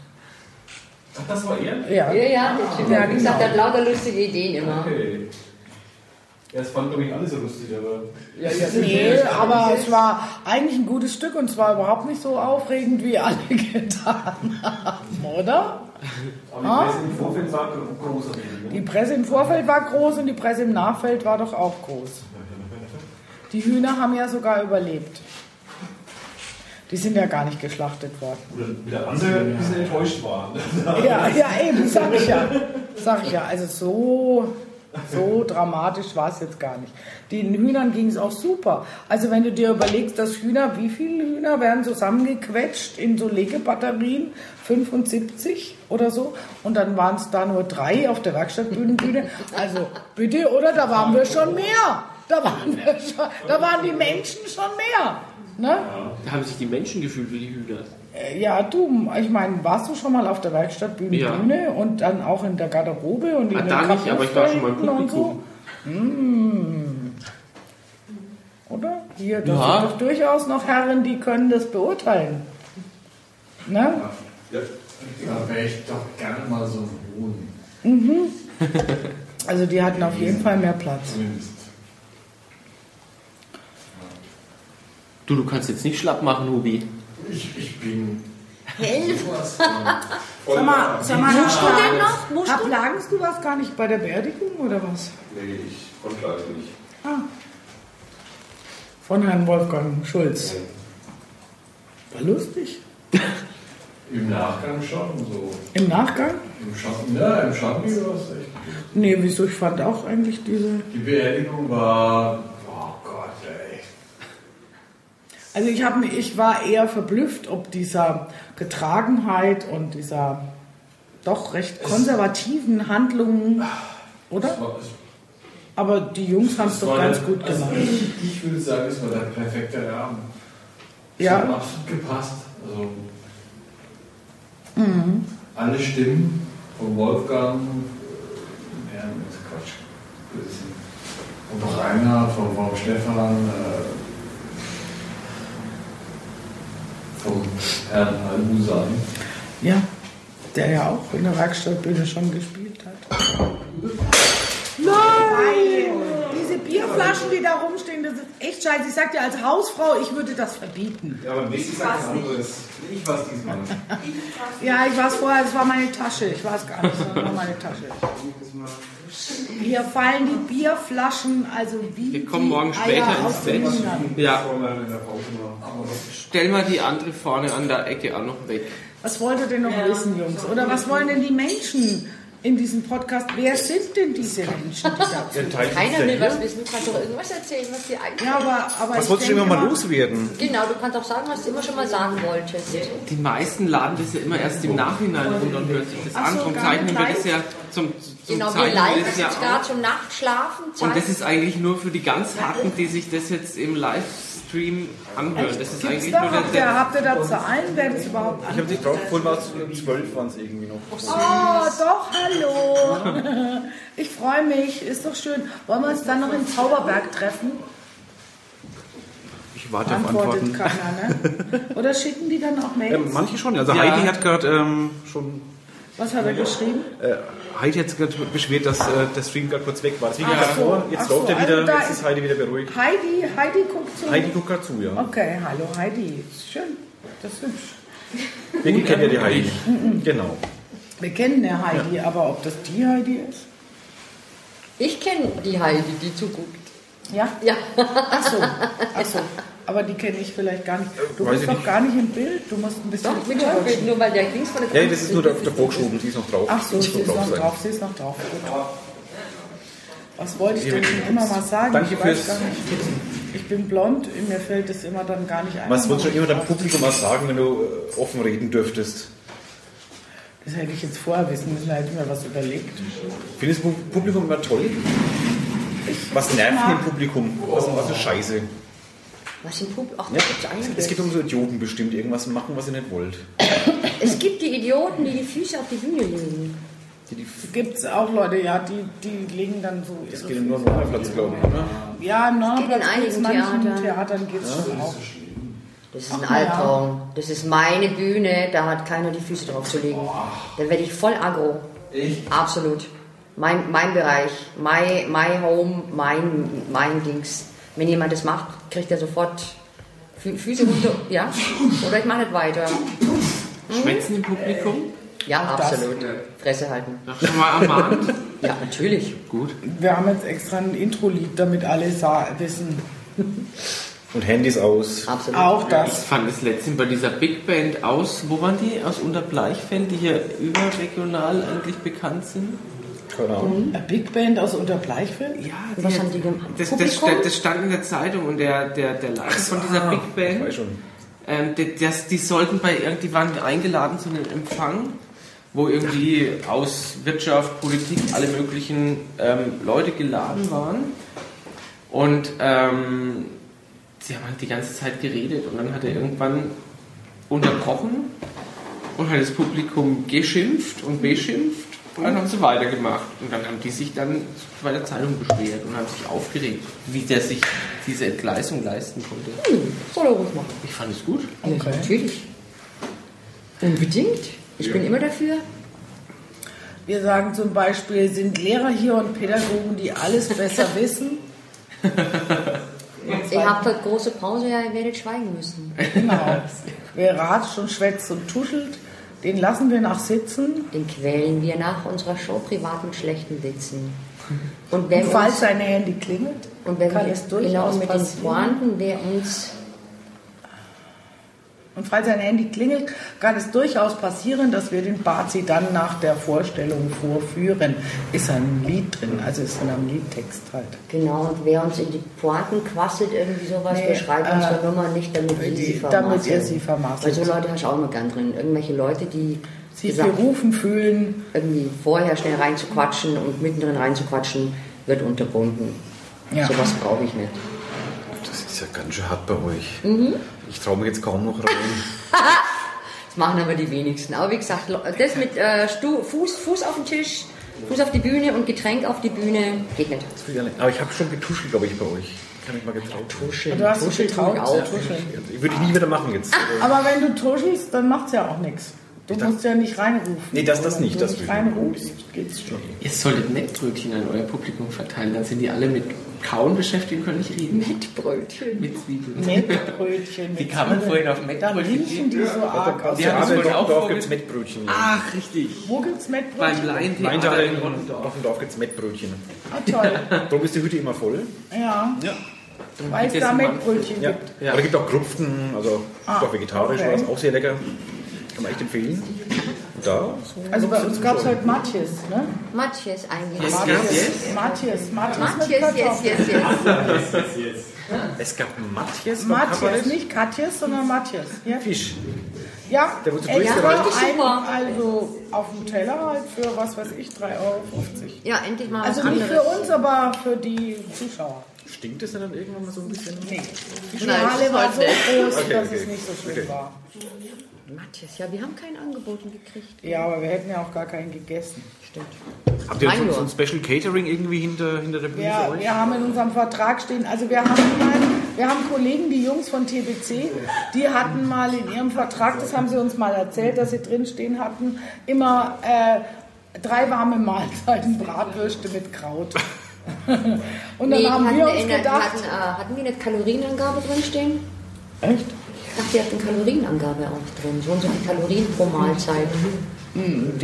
Ach, das war er? Ja. Ja, ja, der Zügern. Ja, Wie gesagt, der genau. hat lauter lustige Ideen immer. Okay. Ja, es fand, glaube ich, alle so lustig, aber. Nee, aber es war eigentlich ein gutes Stück und zwar überhaupt nicht so aufregend, wie alle getan haben, oder? Aber die Presse im Vorfeld war groß. Die Presse im Vorfeld war groß und die Presse im Nachfeld war doch auch groß. Die Hühner haben ja sogar überlebt. Die sind ja gar nicht geschlachtet worden. Oder wieder andere ein bisschen enttäuscht waren. Ja, ja, eben, sag ich ja. Sag ich ja. Also so, so dramatisch war es jetzt gar nicht. Den Hühnern ging es auch super. Also wenn du dir überlegst, dass Hühner, wie viele Hühner werden zusammengequetscht in so Legebatterien? 75 oder so. Und dann waren es da nur drei auf der Werkstattbühnenbühne. Also bitte, oder? Da waren wir schon mehr. Da waren, wir schon, da waren die Menschen schon mehr. Ne? Da haben sich die Menschen gefühlt wie die Hühner. Äh, Ja, du, ich meine, warst du schon mal auf der Werkstattbühne Ja. Bühne und dann auch in der Garderobe und in Ah, den da nicht, aber ich war schon mal im Publikum. So? Mm. Oder? Hier, das Ja. sind doch durchaus noch Herren, die können das beurteilen. Ne? Da wäre ich doch gerne mal so wohnen. Also die hatten auf jeden Fall mehr Platz. Zumindest. Du, du kannst jetzt nicht schlapp machen, Hubi. Ich, ich bin. Helf! Sag mal, sag mal Musst du denn noch? Musst du? Lagens, du warst gar nicht bei der Beerdigung oder was? Nee, ich konnte leider nicht. Ah. Von Herrn Wolfgang Schulz. War lustig. Im Nachgang schon so. Im Nachgang? Im Schatten, ja, im Schatten war es echt. Nee, wieso? Ich fand auch eigentlich diese. Die Beerdigung war. Oh Gott, ey. Also ich, hab, mich- ich war eher verblüfft, ob dieser Getragenheit und dieser doch recht konservativen Handlungen, oder? Aber die Jungs haben es doch ganz der- gut also gemacht. Ich, ich würde sagen, es war der perfekte Rahmen. Es Ja. hat absolut gepasst. Also. Mhm. Alle Stimmen von Wolfgang, äh, ja, ist Quatsch. Und auch Rainer, von, von Stefan, äh, vom Herrn Al-Musan. Ja, der ja auch in der Werkstattbühne schon gespielt hat. Nein! Bierflaschen, die da rumstehen, das ist echt scheiße. Ich sag dir als Hausfrau, ich würde das verbieten. Ja, aber nächstes Mal was anderes. Ich weiß diesmal. Ja, ich war es vorher, das war meine Tasche. Ich war es gar nicht, das war meine Tasche. Hier fallen die Bierflaschen, also wie Wir kommen die morgen Eier später ins aus den Bett. Ja, stell mal die andere vorne an der Ecke auch noch weg. Was wollt ihr denn noch wissen, Jungs? Oder was wollen denn die Menschen in diesem Podcast? Wer sind denn diese Menschen, die da ist Keiner will was wissen. Du kannst doch irgendwas erzählen, was dir einfällt. Ja, aber, aber Was wolltest du immer mal loswerden? Genau, du kannst auch sagen, was du immer schon mal sagen wolltest. Die meisten laden das ja immer erst im Nachhinein runter und hören sich das Ach an. so, Darum zeichnen wir das ja zum, zum Genau, wir Zeichnen live ist ja gerade zum Nachtschlafen. Und das ist eigentlich nur für die ganz Harten, die sich das jetzt im Livestream anhören. Das ist eigentlich da? nur der, Habt ihr, der habt ihr da Zahlen? Wer das überhaupt Ich habe dich drauf geholt, war es zwölf waren es irgendwie noch. Oh, doch, hallo. Ich freue mich, ist doch schön. Wollen wir uns dann noch in Zauberberg treffen? Ich warte auf Antwortet Antworten. keiner, ne? Oder schicken die dann auch Mails? Ähm, manche schon. Also Ja. Heidi hat gerade ähm, schon. Was hat er geschrieben? Äh, Heidi hat sich gerade beschwert, dass äh, der Stream gerade kurz weg war. Deswegen Ach so, vor. Jetzt ach so, läuft er also wieder. da jetzt ist- Heidi wieder beruhigt. Heidi, Heidi guckt zu. Heidi guckt gerade zu, ja. Okay, hallo Heidi. Schön, das ist hübsch. Wir kennen ja die Heidi. Genau. Wir kennen eine Heidi, aber ob das die Heidi ist? Ich kenne die Heidi, die zuguckt. Ja? Ja. Ach so, ach so. Aber die kenne ich vielleicht gar nicht. Du Weiß bist ich doch nicht. gar nicht im Bild. Du musst ein bisschen. Doch, mit Hörbild, nur weil der Dings von der Ja, das ist nur auf der vorgeschoben, die ist noch drauf. Ach so, sie ist noch drauf. Sie ist noch drauf. Gut. Was wollte ich denn schon immer mal sagen? Danke ich weiß fürs- gar nicht. Ich bin blond, mir fällt es immer dann gar nicht ein. Was würdest du immer deinem Publikum mal sagen, wenn du äh, offen reden dürftest? Das hätte ich jetzt vorher wissen müssen, da hätte ich mir was überlegt. Findest du das Publikum immer toll? Was nervt mag- im Publikum? Was, was ist scheiße? Was im Publikum? Ach, Ja, gibt's es geht um so Idioten bestimmt, irgendwas machen, was ihr nicht wollt. Es gibt die Idioten, die die Füße auf die Bühne legen. Gibt es auch Leute, ja, die, die legen dann so. das ihre geht nur Füße- Platz, glaube ich, oder? Ja, im geht in einigen Theatern. Theatern gibt es schon auch. Das ist ein Ach, ja. Albtraum. Das ist meine Bühne, da hat keiner die Füße drauf zu legen. Dann werde ich voll aggro. Echt? Absolut. Mein, mein Bereich, my, my home, mein, mein Dings. Wenn jemand das macht, kriegt er sofort Fü Füße runter. Ja? Oder ich mache nicht weiter. Schwätzen im Publikum? Ja, Auch das. absolut. Fresse halten. Doch schon mal ermahnt? Ja, natürlich. Gut. Wir haben jetzt extra ein Intro-Lied, damit alle sa- wissen. Und Handys aus. Absolut. Auch Ich das. fand es letztens bei dieser Big Band aus, wo waren die? Aus Unterbleichfeld, die hier überregional eigentlich bekannt sind? Keine Ahnung. Eine Big Band aus Unterbleichfeld? Ja, Was haben die gemacht? Das, das, das stand in der Zeitung und der, der, der Leiter von dieser Big Ich Band, weiß schon. ähm, die, das, die sollten bei irgend- die waren eingeladen zu einem Empfang, wo irgendwie aus Wirtschaft, Politik, alle möglichen ähm, Leute geladen waren. Und ähm, sie haben halt die ganze Zeit geredet und dann hat er irgendwann unterbrochen und hat das Publikum geschimpft und beschimpft und dann haben sie weitergemacht. Und dann haben die sich dann bei der Zeitung beschwert und haben sich aufgeregt, wie der sich diese Entgleisung leisten konnte. Soll er ruhig machen. Ich fand es gut. Ja, natürlich. Unbedingt. Ich bin immer dafür. Wir sagen zum Beispiel, sind Lehrer hier und Pädagogen, die alles besser wissen. Ihr habt heute große Pause, ja, ihr werdet schweigen müssen. Genau. Wer ratscht und schwätzt und tuschelt, den lassen wir nach sitzen. Den quälen wir nach unserer Show privat mit schlechten Witzen. Und wenn Und falls uns, sein Handy klingelt, und wenn kann wir, es genau durchaus mit den passieren. Pointen, wer uns Und falls sein Handy klingelt, kann es durchaus passieren, dass wir den Bazi dann nach der Vorstellung vorführen. Ist ein Lied drin, also ist in einem Liedtext halt. Genau, und wer uns in die Pointen quasselt, irgendwie sowas, Nee, beschreibt äh, unsere Nummer nicht, damit wir die- sie damit vermasseln. ihr sie vermasselt. Weil so Leute hast du auch immer gern drin. Irgendwelche Leute, die gesagt, berufen fühlen. irgendwie vorher schnell reinzuquatschen und mittendrin reinzuquatschen, wird unterbunden. Ja. Sowas brauche ich nicht. Das ist ja ganz schön hart bei euch. Mhm. Ich traue mir jetzt kaum noch rein. Das machen aber die wenigsten. Aber wie gesagt, das mit äh, Stu Fuß, Fuß auf den Tisch, Fuß auf die Bühne und Getränk auf die Bühne geht nicht. Aber ich habe schon getuschelt, glaube ich, bei euch. Kann ich mal getraut. Tuscheln. Du hast Tuscheln getraut, auch. ja. tuscheln. Ich würde ich nie wieder machen jetzt. Aber wenn du tuschelst, dann macht's ja auch nichts. Du dachte- musst ja nicht reinrufen. Nee, das- das Wenn nicht, du das nicht reinrufst, geht's schon. Ihr solltet Mettbrötchen an euer Publikum verteilen, dann sind die alle mit Kauen beschäftigt und können nicht reden. Mettbrötchen. Mit Zwiebeln. Mettbrötchen. Wie mit kann man Zwiebeln. vorhin auf Dann Mettbrötchen riechen die so arg aus. Die haben das in vorhin auch Dorf gibt es Mettbrötchen. Ja. Ach, richtig. Wo gibt's Beim Mettbrötchen? Laientheater Leintheater in Rottendorf. Offendorf gibt es Mettbrötchen. Ah, toll. Darum ist die Hütte immer voll. Ja, Ja. weil es da. Mettbrötchen ja. gibt. Ja. Aber es gibt auch Krupften, also Ah, auch vegetarisch, okay. was auch sehr lecker. Kann man echt empfehlen. Da? Also bei uns gab es heute Matjes, ne? Matjes eigentlich. Matjes, Matjes mit Matjes, yes, yes, yes. Es gab Matjes, Kabarett. nicht Katjes, sondern Matjes. Ja, Fisch. ja Der wurde zu extra Österreich. ein, Super. also auf dem Teller halt für, was weiß ich, 3,50 Euro. Ja, endlich mal was Also nicht für anderes. uns, aber für die Zuschauer. Stinkt es denn dann irgendwann mal so ein bisschen? Nee. Die Schale war so groß, Okay, dass okay. es nicht so schlimm Okay. war. Matjes, ja, wir haben kein Angeboten gekriegt. Ja, aber wir hätten ja auch gar keinen gegessen. Stimmt. Habt ihr so, so ein Special Catering irgendwie hinter, hinter der Bühne Ja, für euch? wir haben in unserem Vertrag stehen, also wir haben mal, wir haben Kollegen, die Jungs von TBC, die hatten mal in ihrem Vertrag, das haben sie uns mal erzählt, dass sie drin stehen hatten, immer äh, drei warme Mahlzeiten, Bratwürste mit Kraut. Und dann Nee, haben hatten, wir uns in der, gedacht, hatten, äh, hatten wir eine Kalorienangabe drinstehen? echt? Ich dachte, wir hatten Kalorienangabe auch drin. So und so viele Kalorien pro Mahlzeit.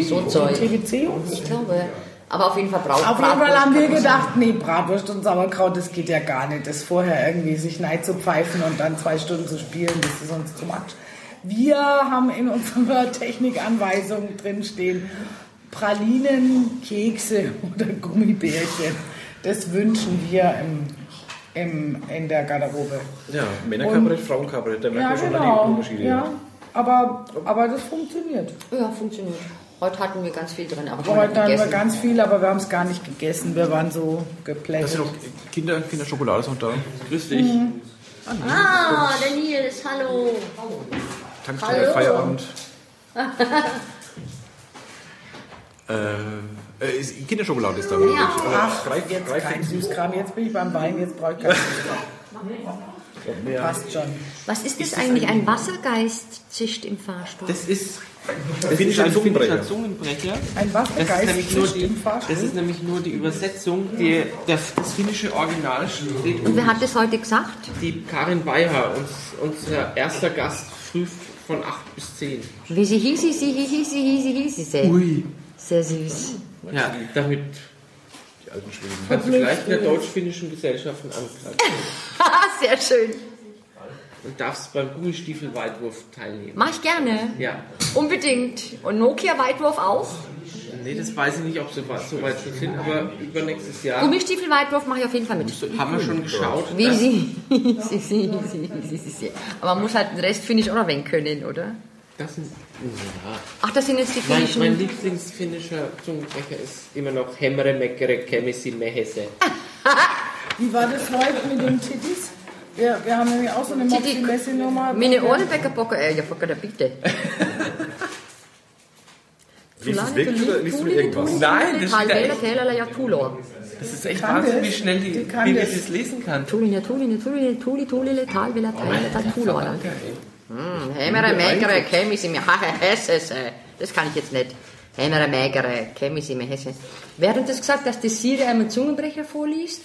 so Zeug. TBC? Ich glaube. Aber auf jeden Fall braucht Auf jeden Fall haben wir gedacht, nee, Bratwurst und Sauerkraut, das geht ja gar nicht. Das vorher irgendwie sich neid zu pfeifen und dann zwei Stunden zu spielen, das ist uns zu much. Wir haben in unserer Technikanweisung drinstehen, Pralinen, Kekse oder Gummibärchen. Das wünschen wir im, im, in der Garderobe. Ja, Männerkabarett, Frauenkabarett, da merkt Ja, man schon mal die genau. Unterschiede. Ja, aber, aber das funktioniert. Ja, funktioniert. Heute hatten wir ganz viel drin, aber Heute nicht haben wir ganz viel, aber wir haben es gar nicht gegessen. Wir waren so geplättet. sind noch Kinder, Kinderschokolade ist noch da. Grüß dich. Ah, der Nils, hallo. Tankstelle, Hallo. Feierabend. äh, äh, ist- Kinderschokolade ist da. Ja. Ach, greif, jetzt greif kein. Süßkram. Jetzt bin ich beim Wein, jetzt brauche ich keinen Süßkram. Passt schon. Was ist das eigentlich? Ein Wassergeist zischt im Fahrstuhl. Das ist, das Finnischer ist ein Zungenbrecher. finnischer Zungenbrecher. Ein Das ist, Wassergeist nämlich nur zischt die, im Fahrstuhl. das ist nämlich nur die Übersetzung, die, der, das finnische Original steht Und wer hat das heute gesagt? die Karin Beiher, uns, unser erster Gast, früh von 8 bis 10. Wie sie hieß, sie, sie hieß, sie hieß, sie hieß, sie sehr, Ui. sehr süß. Ja, damit Die alten Schweden. kannst du gleich in der deutsch-finnischen Gesellschaft anklagen sehr schön. und darfst beim Gummistiefel-Weitwurf teilnehmen. Mach ich gerne. Ja, Unbedingt. Und Nokia-Weitwurf auch? nee, das weiß ich nicht, ob sie so weit schon sind, aber übernächstes Jahr Gummistiefel-Weitwurf mache ich auf jeden Fall mit. haben wir schon geschaut. Wie sie. sie, sie, sie, sie, sie, sie. Aber man muss halt den Rest Finnisch auch noch wenig können, oder? Das sind, ja. Ach, das sind jetzt die Mein, mein finnischen. Lieblingsfinnischer Zungenbrecher ist immer noch Hemmere, Meckere, Kemisi, Mehese. Wie war das heute mit den Tittis? Wir, wir haben nämlich auch so eine Titi, Moxie-Messi-Nummer. Meine Ohrenbäcker bocken, äh, ja, bocken da bitte. Liest du es wirklich oder liest du irgendwas? Nein, das Halvela, echt. Ja. Das ist echt Wahnsinn, wie schnell die Die Bibi das. lesen kann. Tulin, Tulin, Tulin, Tuli, Tulile, Tal, Vela, Tal, Tal, Tulor. Hm, Hämere, Mägere, Chemisime, Hache, Hesses. äh, Das kann ich jetzt nicht. Hämere, Mägere, Chemisime, Hesse. Wer hat denn das gesagt, dass die Siri einen Zungenbrecher vorliest?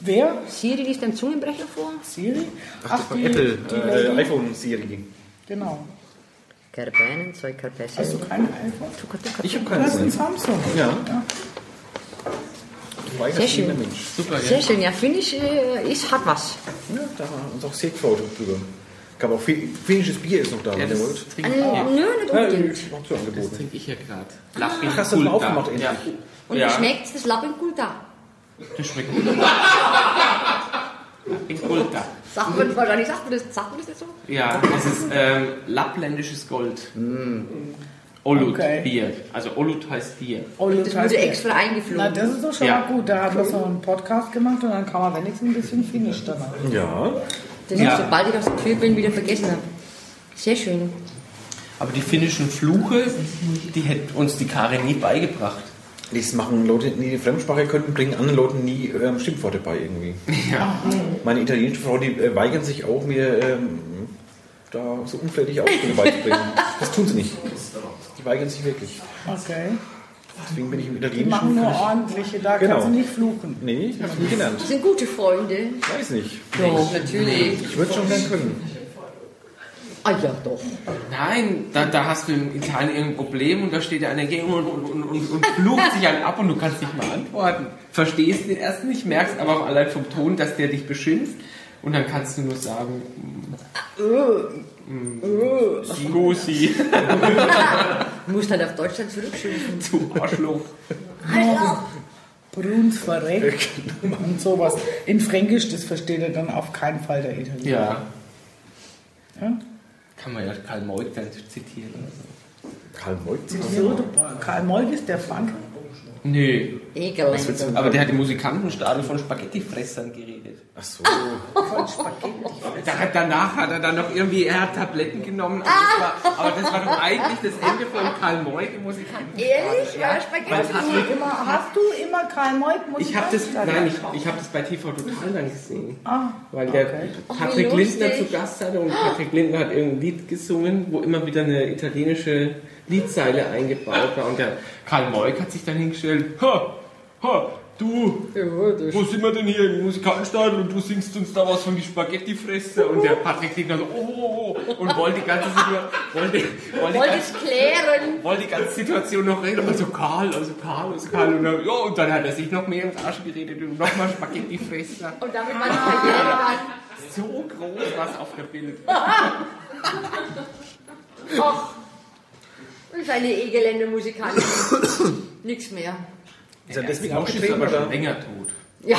Wer? Siri liest einen Zungenbrecher vor? Siri? Ach, die, Apple, die äh, Lady. iPhone Siri. Genau. Kerbeinen, zwei Kerbessen. Hast du kein iPhone? Ich habe Du keinen hast ein Sinn. Samsung. Ja. Du weißt, Sehr schön. Mensch. Super, Sehr ja. schön, ja, finde ich, äh, ist, hat was. Ja, da haben wir uns auch sehr gefreut drüber. Gab auch fi- finnisches Bier ist noch da, ja wenn ihr wollt. das trinke ich, ja. Nö, nicht Ja, unbedingt. zu das trinke ich ja gerade. Lappin Ach, hast du das aufgemacht endlich? Ja. Und ja. wie schmeckt das Lappengulda? Das schmeckt gut. Lappin Kulta. Sagt man, wahrscheinlich sagt man das, sagt man das nicht so? Ja, das ist ähm, lappländisches Gold. Olut Okay. Bier. Also Olut heißt Bier. Oh, Das wurde extra eingeflogen. Na, das ist doch schon Ja. mal gut. Da hat man so einen Podcast gemacht und dann kann man wenigstens ein bisschen Finnisch danach. Ja. Das Ja. ist, sobald ich aus der Tür bin, wieder vergessen habe. Sehr schön. Aber die finnischen Fluche, die hätte uns die Karin nie beigebracht. Das machen Leute, die die Fremdsprache können, bringen anderen Leuten nie ähm, Schimpfworte bei irgendwie. Ja. Meine italienische Frau, die äh, weigern sich auch, mir ähm, da so unflätig Ausdrücke beizubringen. Das tun sie nicht. Die weigern sich wirklich. Okay. Deswegen bin ich im Die Italienischen. machen nur kann ich- ordentliche, da Genau. kannst du nicht fluchen. Nee, ich hab's nie gelernt. Das sind gute Freunde. Weiß nicht. Doch, natürlich. Ich würde schon gern können. Ah ja, doch. Nein, da, da hast du in Italien irgendein Problem und da steht ja einer gegen und, und, und, und, und flucht sich einen ab und du kannst nicht mal antworten. Verstehst den erst nicht, merkst aber auch allein vom Ton, dass der dich beschimpft und dann kannst du nur sagen, mm, mm, Scusi, Du musst halt auf Deutschland zurückschimpfen. du Arschloch. Bruns verreckt und sowas. In Fränkisch, das versteht er dann auf keinen Fall der Italiener. Ja, Ja? kann man ja Karl Moik dann zitieren. oder so. Karl Moik du- Karl Molk ist der Franke. Nö, Ekelend. aber der hat im Musikantenstadel von Spaghettifressern geredet. Ach so. Von Spaghetti. Da hat, danach hat er dann noch irgendwie, er hat Tabletten genommen, aber das war, aber das war doch eigentlich das Ende von Karl Moik im Musikantenstadel. Ehrlich? Ja, Spaghetti. Hast du immer, hast du immer Karl Molk Musik? Ich habe das, nein, ich, ich habe das bei TV Total dann gesehen. Ah, Weil der Ach, Patrick Lindner zu Gast hatte und Patrick Lindner hat irgendein Lied gesungen, wo immer wieder eine italienische Liedzeile eingebaut war. Und der Karl Moik hat sich dann hingestellt, ha, ha, du, wo sind wir denn hier im Musikantenstadel und du singst uns da was von die Spaghettifresse und der Patrick Lindner so, oh, oh, oh, und wollte die ganze Situation, wollte, wollte, Wollte ganze, es klären. wollte die ganze Situation noch reden, also Karl, also Karl, also Karl und dann, ja, und dann hat er sich noch mehr ins Arsch geredet und nochmal Spaghettifresser. Und damit man Karriere hat. So groß was auf der Bild. Ach, das ist eine ekelende Musikantin. Nichts mehr. Ist er deswegen aufgetreten aber schon oder, länger tot. Ja,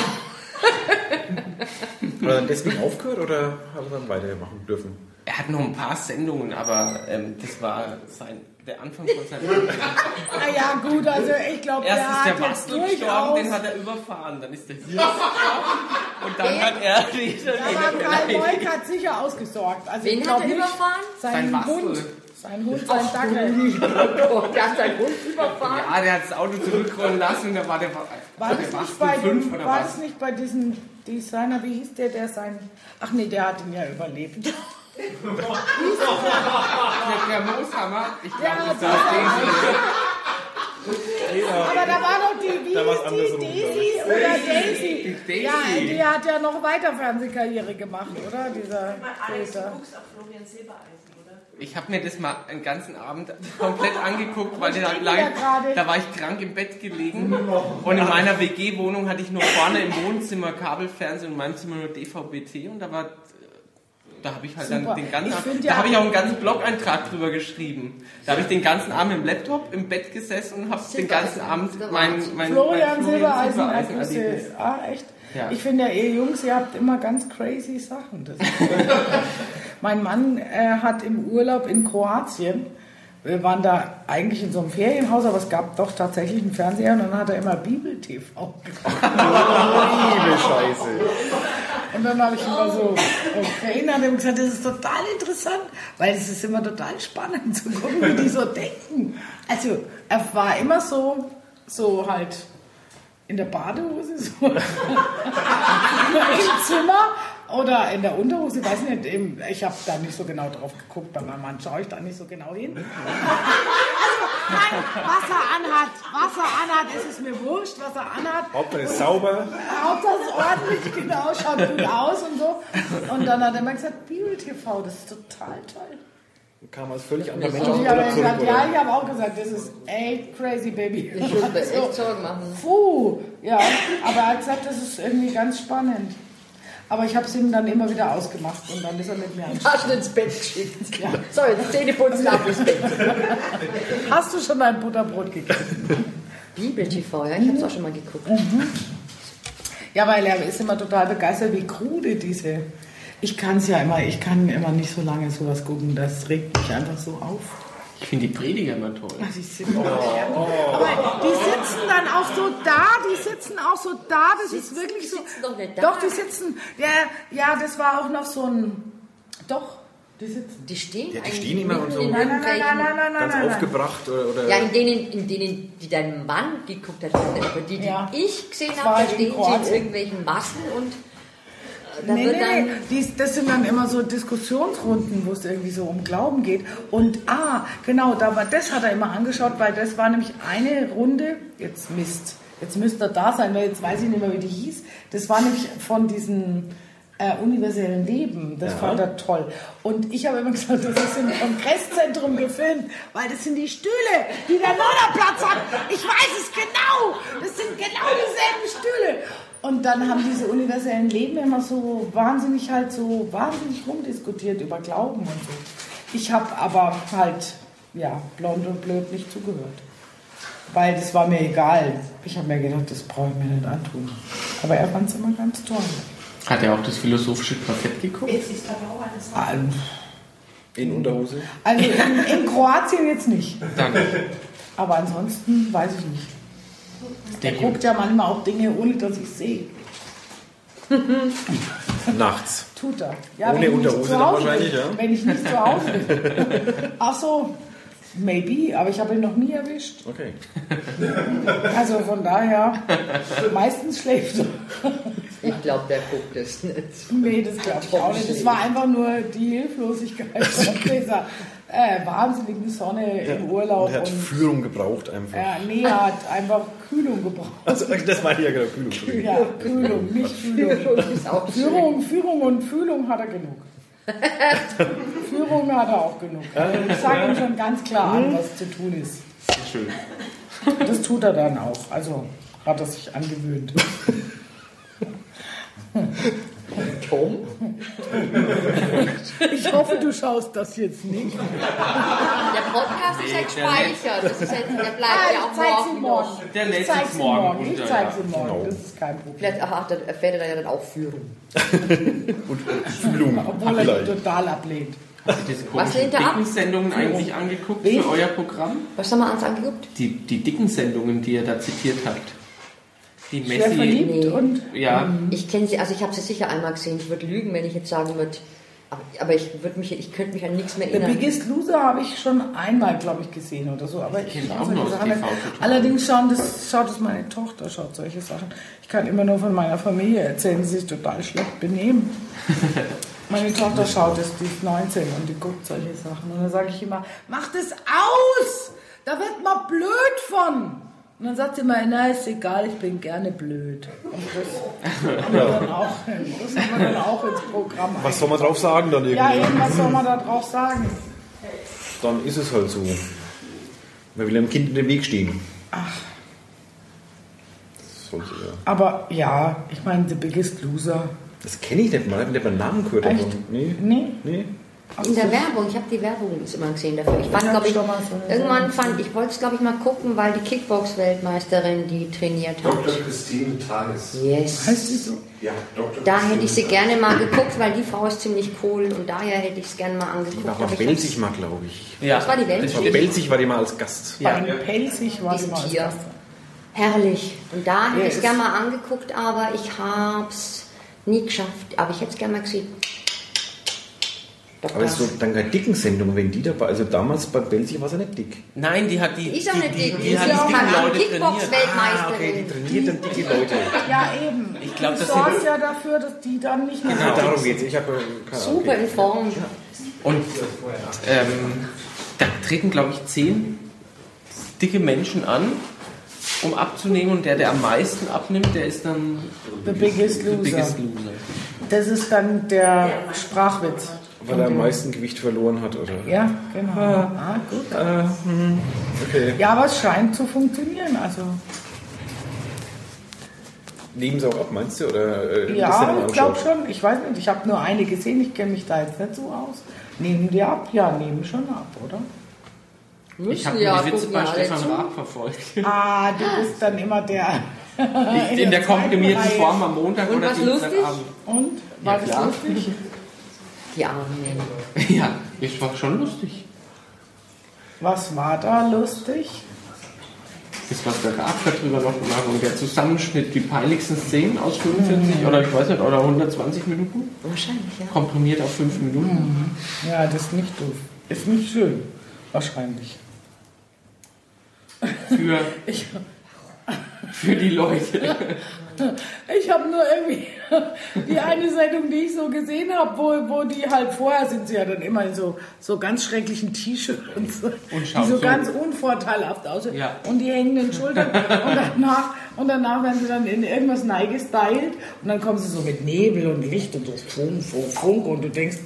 oder deswegen aufgehört oder hat er dann weitermachen dürfen? Er hat noch ein paar Sendungen, aber ähm, das war sein, der Anfang von seinem naja, gut, also ich glaube, Erst der ist hat der jetzt Bastel gestorben, den hat er überfahren. Dann ist der hier gestorben und dann hat er die Aber Karl Molk hat sicher ausgesorgt. Also ich wen glaub hat er nicht, überfahren? Sein Sein Bastel. Sein Hund, sein Dackel. Der hat seinen Hund überfahren. Ja, der hat das Auto zurückrollen lassen und da war der, War der das, nicht Bastel bei fünf dem, oder war was? das nicht bei diesem Designer, wie hieß der, der sein... Ach nee, der hat ihn ja überlebt. Der, der Mooshammer, ich glaube, Ja, das war Daisy. Aber da war doch die, wie Da hieß die, Daisy oder Daisy? Daisy. Ja, die hat ja noch weiter Fernsehkarriere gemacht, oder? Dieser Mal Alex, du Peter. guckst auf Florian Silbereisen? Ich habe mir das mal einen ganzen Abend komplett angeguckt, weil da, die lag, da war ich krank im Bett gelegen und in meiner WG-Wohnung hatte ich nur vorne im Wohnzimmer Kabelfernsehen und in meinem Zimmer nur DVB-T und da war da habe ich halt Super. dann den ganzen Abend, find da ja- habe ich auch einen ganzen Blog-Eintrag drüber geschrieben. Da habe ich den ganzen Abend im Laptop im Bett gesessen und habe den ganzen Abend mein, mein, Florian mein Silbereisen, Silbereisen Ergüsse. Erlebnis. Ah, echt? Ja. Ich finde ja, ihr Jungs, ihr habt immer ganz crazy Sachen. Mein Mann äh, hat im Urlaub in Kroatien, wir waren da eigentlich in so einem Ferienhaus, aber es gab doch tatsächlich einen Fernseher und dann hat er immer Bibel-TV geguckt. Liebe Scheiße. Und dann habe ich immer so erinnert und gesagt, das ist total interessant, weil es ist immer total spannend zu gucken, wie die so denken. Also er war immer so, so halt in der Badehose, so im Zimmer oder in der Unterhose, ich weiß nicht, im- ich habe da nicht so genau drauf geguckt, bei meinem Mann schaue ich da nicht so genau hin. Nein, was er anhat, was er anhat, ist es mir wurscht, was er anhat. Hauptsache ist sauber. Hauptsache es ordentlich, genau, schaut gut aus und so. Und dann hat er immer gesagt, Bibel TV, das ist total toll. Kam als völlig anderer Mensch aus ich dem habe Urlaub gesagt, ja, ich habe auch gesagt, das ist echt crazy, Baby. Ich würde mir echt Sorgen machen. Puh, ja, aber er hat gesagt, das ist irgendwie ganz spannend. Aber ich habe es ihm dann immer wieder ausgemacht und dann ist er mit mir an. Hast du ins Bett geschickt? So, jetzt Zähne putzen, ab ins Bett. Hast du schon ein Butterbrot gegessen? Bibel TV, ja, ich habe es auch schon mal geguckt. Ja, weil er ist immer total begeistert, wie krude diese. Ich kann es ja immer, ich kann immer nicht so lange sowas gucken, das regt mich einfach so auf. Ich finde die Prediger immer toll. Ach, die sind Aber die sitzen dann auch so da, die sitzen auch so da, das ist wirklich so. sitzen doch nicht da. Doch, die sitzen. Ja, ja, das war auch noch so ein. Doch, die sitzen. Die stehen Ja, die stehen immer und so- in Nein, nein, nein, nein, nein, nein, nein. Ganz nein, nein. aufgebracht oder, oder Ja, in denen, in denen, die dein Mann geguckt hat, aber die, die Ja. ich gesehen habe, da stehen sie in irgendwelchen Massen und da Nee, wird nee, dann. nee. Die, das sind dann immer so Diskussionsrunden, wo es irgendwie so um Glauben geht. Und ah, genau, da war, das hat er immer angeschaut, weil das war nämlich eine Runde, jetzt Mist, jetzt müsste er da sein, weil jetzt weiß ich nicht mehr, wie die hieß. Das war nämlich von diesem äh, universellen Leben. Das fand er toll. Und ich habe immer gesagt, das ist im Kongresszentrum gefilmt, weil das sind die Stühle, die der Norderplatz hat. Ich weiß es genau. Das sind genau dieselben Stühle. Und dann haben diese universellen Leben immer so wahnsinnig halt so wahnsinnig rumdiskutiert über Glauben und so. Ich habe aber halt, ja, blond und blöd nicht zugehört. Weil das war mir egal. Ich habe mir gedacht, das brauche ich mir nicht antun. Aber er fand es immer ganz toll. Hat er auch das philosophische Quartett geguckt? Jetzt ist aber auch alles Also in Unterhose. also in, in Kroatien jetzt nicht. Dann. Aber ansonsten weiß ich nicht. Der Er guckt ja manchmal auch Dinge, ohne dass ich sehe. Nachts. Tut er. Ja, Ohne wenn ich nicht Unterhose zu dann Hause wahrscheinlich, bin. ja? Wenn ich nicht zu Hause bin. Ach so, maybe, aber ich habe ihn noch nie erwischt. Okay. Also von daher, meistens schläft er. Ich glaube, der guckt es nicht. Nee, das glaube ich auch nicht. Das war einfach nur die Hilflosigkeit von dieser äh, wahnsinnigen Sonne im Urlaub. Und er hat Und, Führung gebraucht einfach. ja, nee, er hat einfach Kühlung gebraucht. Also, das meine ich ja genau, Kühlung. Entschuldigung. Ja, Kühlung, nicht schön. Führung, Führung und Fühlung hat er genug. Führung hat er auch genug. Ich sage ihm schon ganz klar an, was zu tun ist. Sehr schön. Das tut er dann auch. Also hat er sich angewöhnt. Tom? Ich hoffe, du schaust das jetzt nicht. Der Podcast ist ja gespeichert. Das ist jetzt, der bleibt Ah, ja auch sie morgen morgen. Der lädt zeig sich sie morgen morgen. Ich runter, zeig ja. sie morgen. Genau. Das ist kein Problem. Vielleicht ach, dann erfährt er ja dann auch Führung. Und Fühlung. Obwohl er total ablehnt. Habt ihr diese komischen ab? Dickensendungen eigentlich angeguckt Wen? für euer Programm? Was haben wir uns angeguckt? Die, die Dickensendungen, die ihr da zitiert habt. Die Schwer Messi. verliebt Nee. und Ja, Ich kenne sie, also ich habe sie sicher einmal gesehen. Ich würde lügen, wenn ich jetzt sagen würde. Aber, ich würde mich, ich könnte mich an nichts mehr The erinnern. Biggest Loser habe ich schon einmal, glaube ich, gesehen oder so. Aber ich schaue auch nicht. total. Allerdings schauen das, schaut es meine Tochter, schaut solche Sachen. Ich kann immer nur von meiner Familie erzählen, die sich total schlecht benehmen. Meine Tochter schaut es, die ist 19 und die guckt solche Sachen. Und dann sage ich immer, mach das aus! Da wird man blöd von! Und dann sagt sie immer, na ist egal, ich bin gerne blöd. Und das haben wir dann auch, das haben wir dann auch ins Programm Was soll man drauf sagen dann irgendwie? Ja, eben, was soll man da drauf sagen? Dann ist es halt so. Man will einem Kind in den Weg stehen. Ach. Das sollte ja. Aber ja, ich meine, The Biggest Loser. Das kenne ich nicht mal, ich habe nicht mal einen Namen gehört. Echt? davon. Nee. Nee. Nee. In der Werbung, ich habe die Werbung immer gesehen dafür. Ich fand, glaube ich, irgendwann fand, ich wollte es, glaube ich, mal gucken, weil die Kickbox-Weltmeisterin die trainiert hat. Dr. Christine Tages. Yes. Heißt die so? Ja, Dr. Da Christine hätte ich sie Tages. gerne mal geguckt, weil die Frau ist ziemlich cool und daher hätte ich es gerne mal angeguckt. Die war ich Belzig mal, glaube ich. ja. Das war die stimmt. Belzig war die mal als Gast. Ja. Bei Pelzig war sie Diesen mal als Tier. Gast. Herrlich. Und da hätte Ja, ich es gerne mal angeguckt, aber ich hab's Nie geschafft, aber ich hätte es gerne mal gesehen. Aber so dann eine dicken Sendung, wenn die dabei, also damals bei Belsi war sie nicht dick. Nein, die hat die, Ist auch die, nicht die, dick. die, Ist hat ja auch die mal dicken Leute trainiert. Kickbox-Weltmeisterin. okay, die trainiert dann dicke Leute. Ja, eben. Ich glaub, du das sorgst sind- ja dafür, dass die dann nicht mehr so darum geht's. Ich habe äh, keine Ahnung. Super in Form. Und ähm, da treten, glaube ich, zehn dicke Menschen an, um abzunehmen. Und der, der am meisten abnimmt, der ist dann The biggest the loser. biggest loser. Das ist dann der Sprachwitz. Weil er am meisten Gewicht verloren hat, oder? Ja, genau. Ah, gut. Okay. Ja, aber es scheint zu funktionieren. Also, Nehmen sie auch ab, meinst du? Oder, äh, ja, ich glaube schon. Ich weiß nicht, ich habe nur eine gesehen. Ich kenne mich da jetzt nicht so aus. Nehmen die ab? Ja, nehmen schon ab, oder? Ich Müssen habe ja, die Witze bei Stefan. Raab verfolgt. Ah, du bist dann immer der. In, in der komprimierten zweiten Form am Montag Und oder? Dienstagabend. Und? War Ja, das klar. lustig? Die Armen. Ja, ich war schon lustig. Was war da lustig? Das, was der Raab darüber noch gemacht und der Zusammenschnitt, die peinlichsten Szenen aus 45 oder ich weiß nicht, oder 120 Minuten, Wahrscheinlich, ja. komprimiert auf 5 Minuten. Ja, das ist nicht doof. Ist nicht schön. Wahrscheinlich. Für, Ich, für die Leute. ich habe nur irgendwie die eine Sendung, die ich so gesehen habe, wo, wo die halt vorher sind sie ja dann immer in so, so ganz schrecklichen T-Shirts und so, die so so. ganz unvorteilhaft aussehen Ja. und die hängenden Schultern und danach, und danach werden sie dann in irgendwas neigestylt und dann kommen sie so mit Nebel und Licht und so Funk, Funk, Funk und du denkst,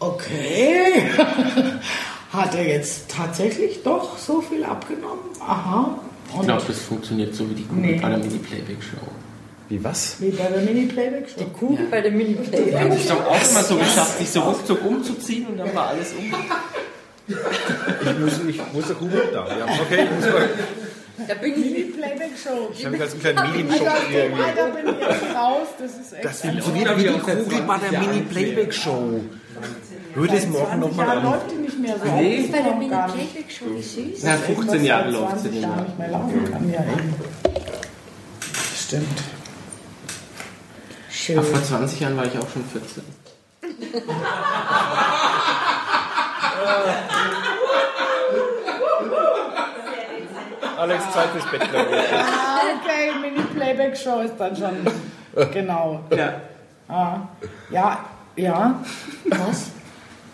okay, hat er jetzt tatsächlich doch so viel abgenommen? Aha. Ich glaube, das funktioniert so wie die Kugel Nee. bei der Mini-Playback-Show. Wie was? wie bei der Mini-Playback-Show. Die Kugel bei der Mini-Play. Die haben sich doch auch mal so geschafft, sich so ruckzuck umzuziehen und dann war alles um. Ich muss, ich muss der Kugel da. Ja, okay, ich muss mal. Da bin ich. Mini-Playback-Show. Ich habe mich als einen kleinen Also Medienschock hier. Alter bin ich jetzt raus. Das ist echt. Das funktioniert wie die Kugel bei der Mini-Playback-Show. Hör das morgen 20 nochmal an. läuft die nicht mehr so. Nee. Das Bei der. Mini-Playback-Show, süß. Na, 15 Jahre läuft sie 20 nicht mehr. nicht mehr laufen kann. Ja. Stimmt. Schön. Aber vor 20 Jahren war ich auch schon 14. Alex, Zeit fürs Bett, glaube ich. Ah, okay, Mini-Playback-Show ist dann schon. Genau. Ja. Ah, ja, ja. Was?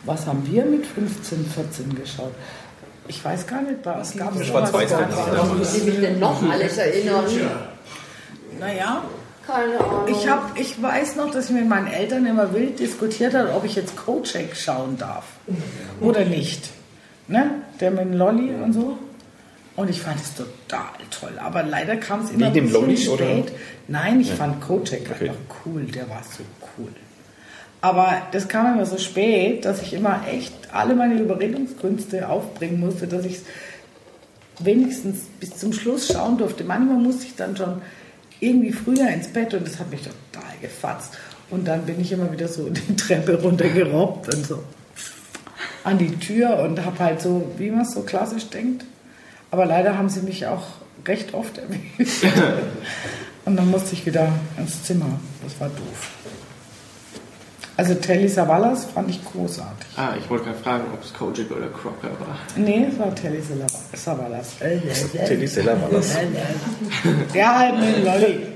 Was haben wir mit 15, 14 geschaut? Ich weiß gar nicht, bei uns gab es sowas. Fernsehen. Warum muss ich mich denn noch alles erinnern? Naja, Keine Ahnung. ich, hab, ich weiß noch, dass ich mit meinen Eltern immer wild diskutiert habe, ob ich jetzt Kojak schauen darf oder nicht. Ne? Der mit dem Lolli und so. Und ich fand es total toll. Aber leider kam es immer Wegen dem Lolli, oder? spät. Nein, ich fand Kojak Okay. einfach cool. Der war so cool. Aber das kam immer so spät, dass ich immer echt alle meine Überredungskünste aufbringen musste, dass ich es wenigstens bis zum Schluss schauen durfte. Manchmal musste ich dann schon irgendwie früher ins Bett und das hat mich total gefatzt. Und dann bin ich immer wieder so die Treppe runtergerobbt und so an die Tür und habe halt so, wie man es so klassisch denkt. Aber leider haben sie mich auch recht oft erwischt. und dann musste ich wieder ins Zimmer. Das war doof. Also Telly Savalas fand ich großartig. Ah, ich wollte gerade fragen, ob es Kojak oder Crocker war. Nee, es war Telly Savalas. Telly das. Der halt mit dem Lolli.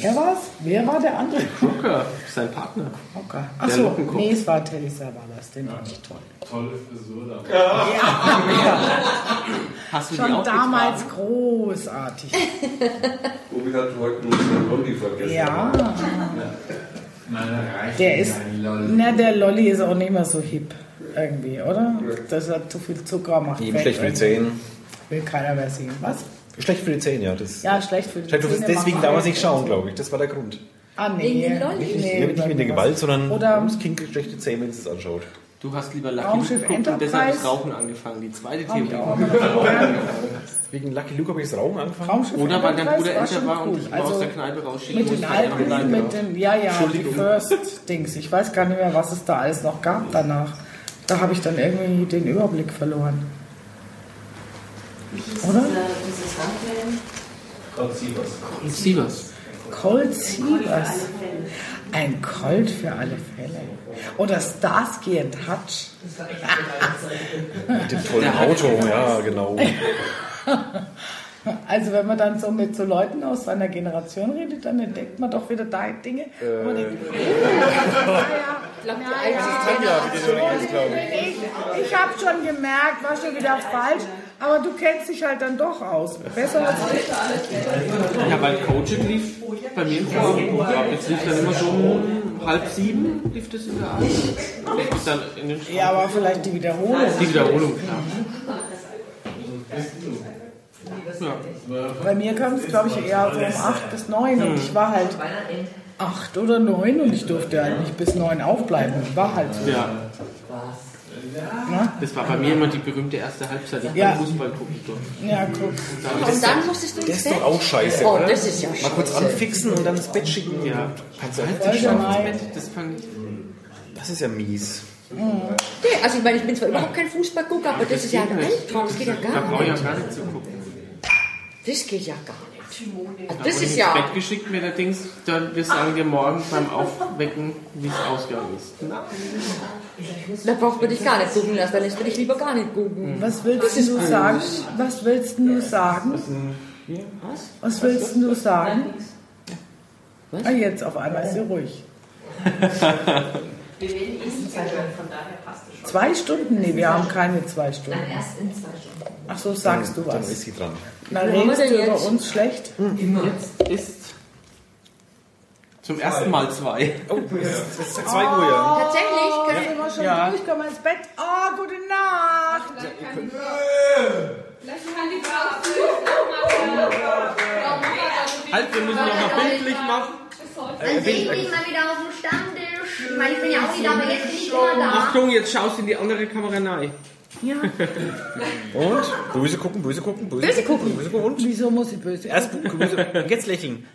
Er war's? Wer war der andere? Crocker, sein Partner. Der Achso, nee, es war Telly Savalas. Den fand ich toll. Tolle Frisur da. Hast du die Schon auch damals getragen? großartig. Obi hat heute nur den Lolli vergessen. Ja, reicht der ist. Lolli. Na, der Lolli ist auch nicht mehr so hip. Irgendwie, oder? Das hat zu viel Zucker, macht Ihm fett schlecht für die. Zähne. Will keiner mehr sehen. Was? Schlecht für die Zähne, ja. Das Ja, schlecht für die Zähne, deswegen macht damals fett nicht schauen, glaube ich. Das war der Grund. Ah, nee. Wegen den Lollis? Nicht, Nee, nicht wegen der Gewalt, sondern Oder- ums Kind schlechte Zähne, wenn es es anschaut. Du hast lieber Lucky geguckt und deshalb das. Rauchen angefangen. Die zweite Theorie. Wegen Lucky Luke habe ich das Rauchen angefangen. Raumschiff Oder weil dein Bruder älter war und dich immer aus Also der Kneipe rausschicken Mit den alten, mit den, ja, ja, die First-Dings. Ich weiß gar nicht mehr, was es da alles noch gab danach. Da habe ich dann irgendwie den Überblick verloren. Oder? Dieses Handwellen. Gott sie was. Und Sievers. Colt Sievers. Ein Colt für alle Fälle. Oder Starsky and Hutch. Mit dem tollen Auto, ja, genau. Also wenn man dann so mit so Leuten aus seiner Generation redet, dann entdeckt man doch wieder da Dinge. wo man denkt, oh, ja, ja, ja, ja, ich, ich habe schon gemerkt, war schon wieder falsch, aber du kennst dich halt dann doch aus. Besser als ich. Ja, weil Coaching lief bei mir im Vorabendprogramm. Jetzt lief dann immer so um halb sieben, lief das in der Abend. Ja, aber vielleicht die Wiederholung. Die Wiederholung, klar. Ja. Bei mir kam es, glaube ich, eher so um 8 bis 9 und ich war halt 8 oder 9 und ich durfte halt nicht bis 9 aufbleiben. Ich war halt so. ja. Ne? Das war bei mir immer die berühmte erste Halbzeit, die ich Ja. beim Fußball gucken durfte. Ja, guck. Und dann musstest du Das ins ist Bett? doch auch scheiße, Oh, oder? das ist ja Mal kurz scheiße. anfixen und dann ins Bett schicken. Ja. Kannst du halt nicht schlafen. Das. Das ist ja mies. Nee, also ich meine, ich bin zwar überhaupt kein Fußballgucker, aber das ist ja ein Albtraum, das geht ja Da gar brauche ich nicht. ja gar nicht zu gucken. Das geht ja gar nicht. Also das ist ins ja... Bett geschickt mir allerdings, dann wir sagen dir morgen beim Aufwecken, wie es ausgegangen ist. Da braucht man dich gar nicht gucken lassen, dann lässt man dich lieber gar nicht gucken. Was willst du sagen? Was willst du sagen? Was willst du sagen? Ah, jetzt auf einmal ist sie ruhig. Wir werden Essenszeit von daher passt es schon. Zwei Stunden? Nee, wir haben keine zwei Stunden. Erst in zwei Stunden. Ach so, sagst du Dann was. ist sie dran. Na, wir redest du über uns schlecht? Jetzt ist zum ersten Mal zwei. Oh, es ist 2 Uhr, ja. Tatsächlich, Oh, können sind wir schon Ja. durch? Können wir ins Bett? Oh, gute Nacht. Vielleicht kann die Frau Halt, wir müssen noch mal bildlich machen. Dann sehe ich mich mal wieder auf dem Stammtisch. Ich meine, ich bin ja auch nicht da, aber jetzt bin ich immer da. Achtung, jetzt schaust du in die andere Kamera rein. Und? Böse gucken, böse gucken, böse, Böse gucken. Böse gucken. Und? Wieso muss ich böse? Erst böse. Und jetzt lächeln.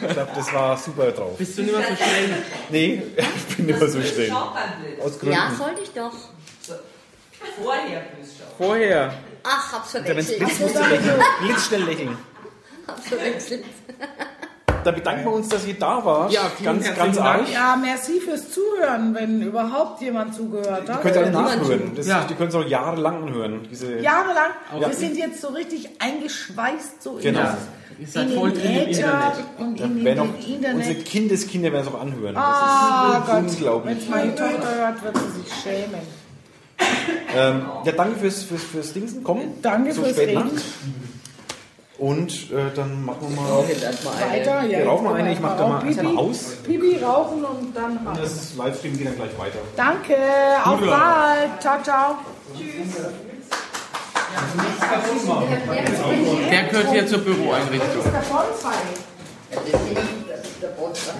Ich glaube, das war super drauf. Bist du nicht mehr so schnell? Nee, ich bin immer so streng. Aus Gründen. Ja, sollte ich doch. vorher bloß schon. Vorher. Ach, hab's Wenn es verwechselt. blitzt, musst du lächeln. Blitzschnell lächeln. Hab's verwechselt. Da bedanken wir uns, dass ihr da wart. Ja, vielen ganz, ganz Dank. arg. Ja, merci fürs Zuhören, wenn überhaupt jemand zugehört Ihr hat. könnt es auch niemand nachhören. Das, Ja. Die können es auch jahrelang anhören. Diese, Jahrelang. Ja. Wir sind jetzt so richtig eingeschweißt so Genau. in, Ihr das, seid in voll den drin im Internet. und in werden den auch unsere Internet. Kindeskinder werden es auch anhören. Ah das Gott, ist unglaublich. wenn meine Tochter hört, wird sie sich schämen. Ähm, ja, danke fürs, fürs, fürs Dingsen. Komm, Danke so fürs spät Reden. Nacht. Und äh, dann machen wir mal, mal weiter. Ja, wir rauchen mal eine, ich mache da mal Pipi, erstmal aus. Pipi rauchen und dann rauchen. Das Livestream geht dann gleich weiter. Danke, Gute auf bald. Ciao, ciao. Tschüss. Der gehört hier zur Büroeinrichtung. Das ist der Bonsai.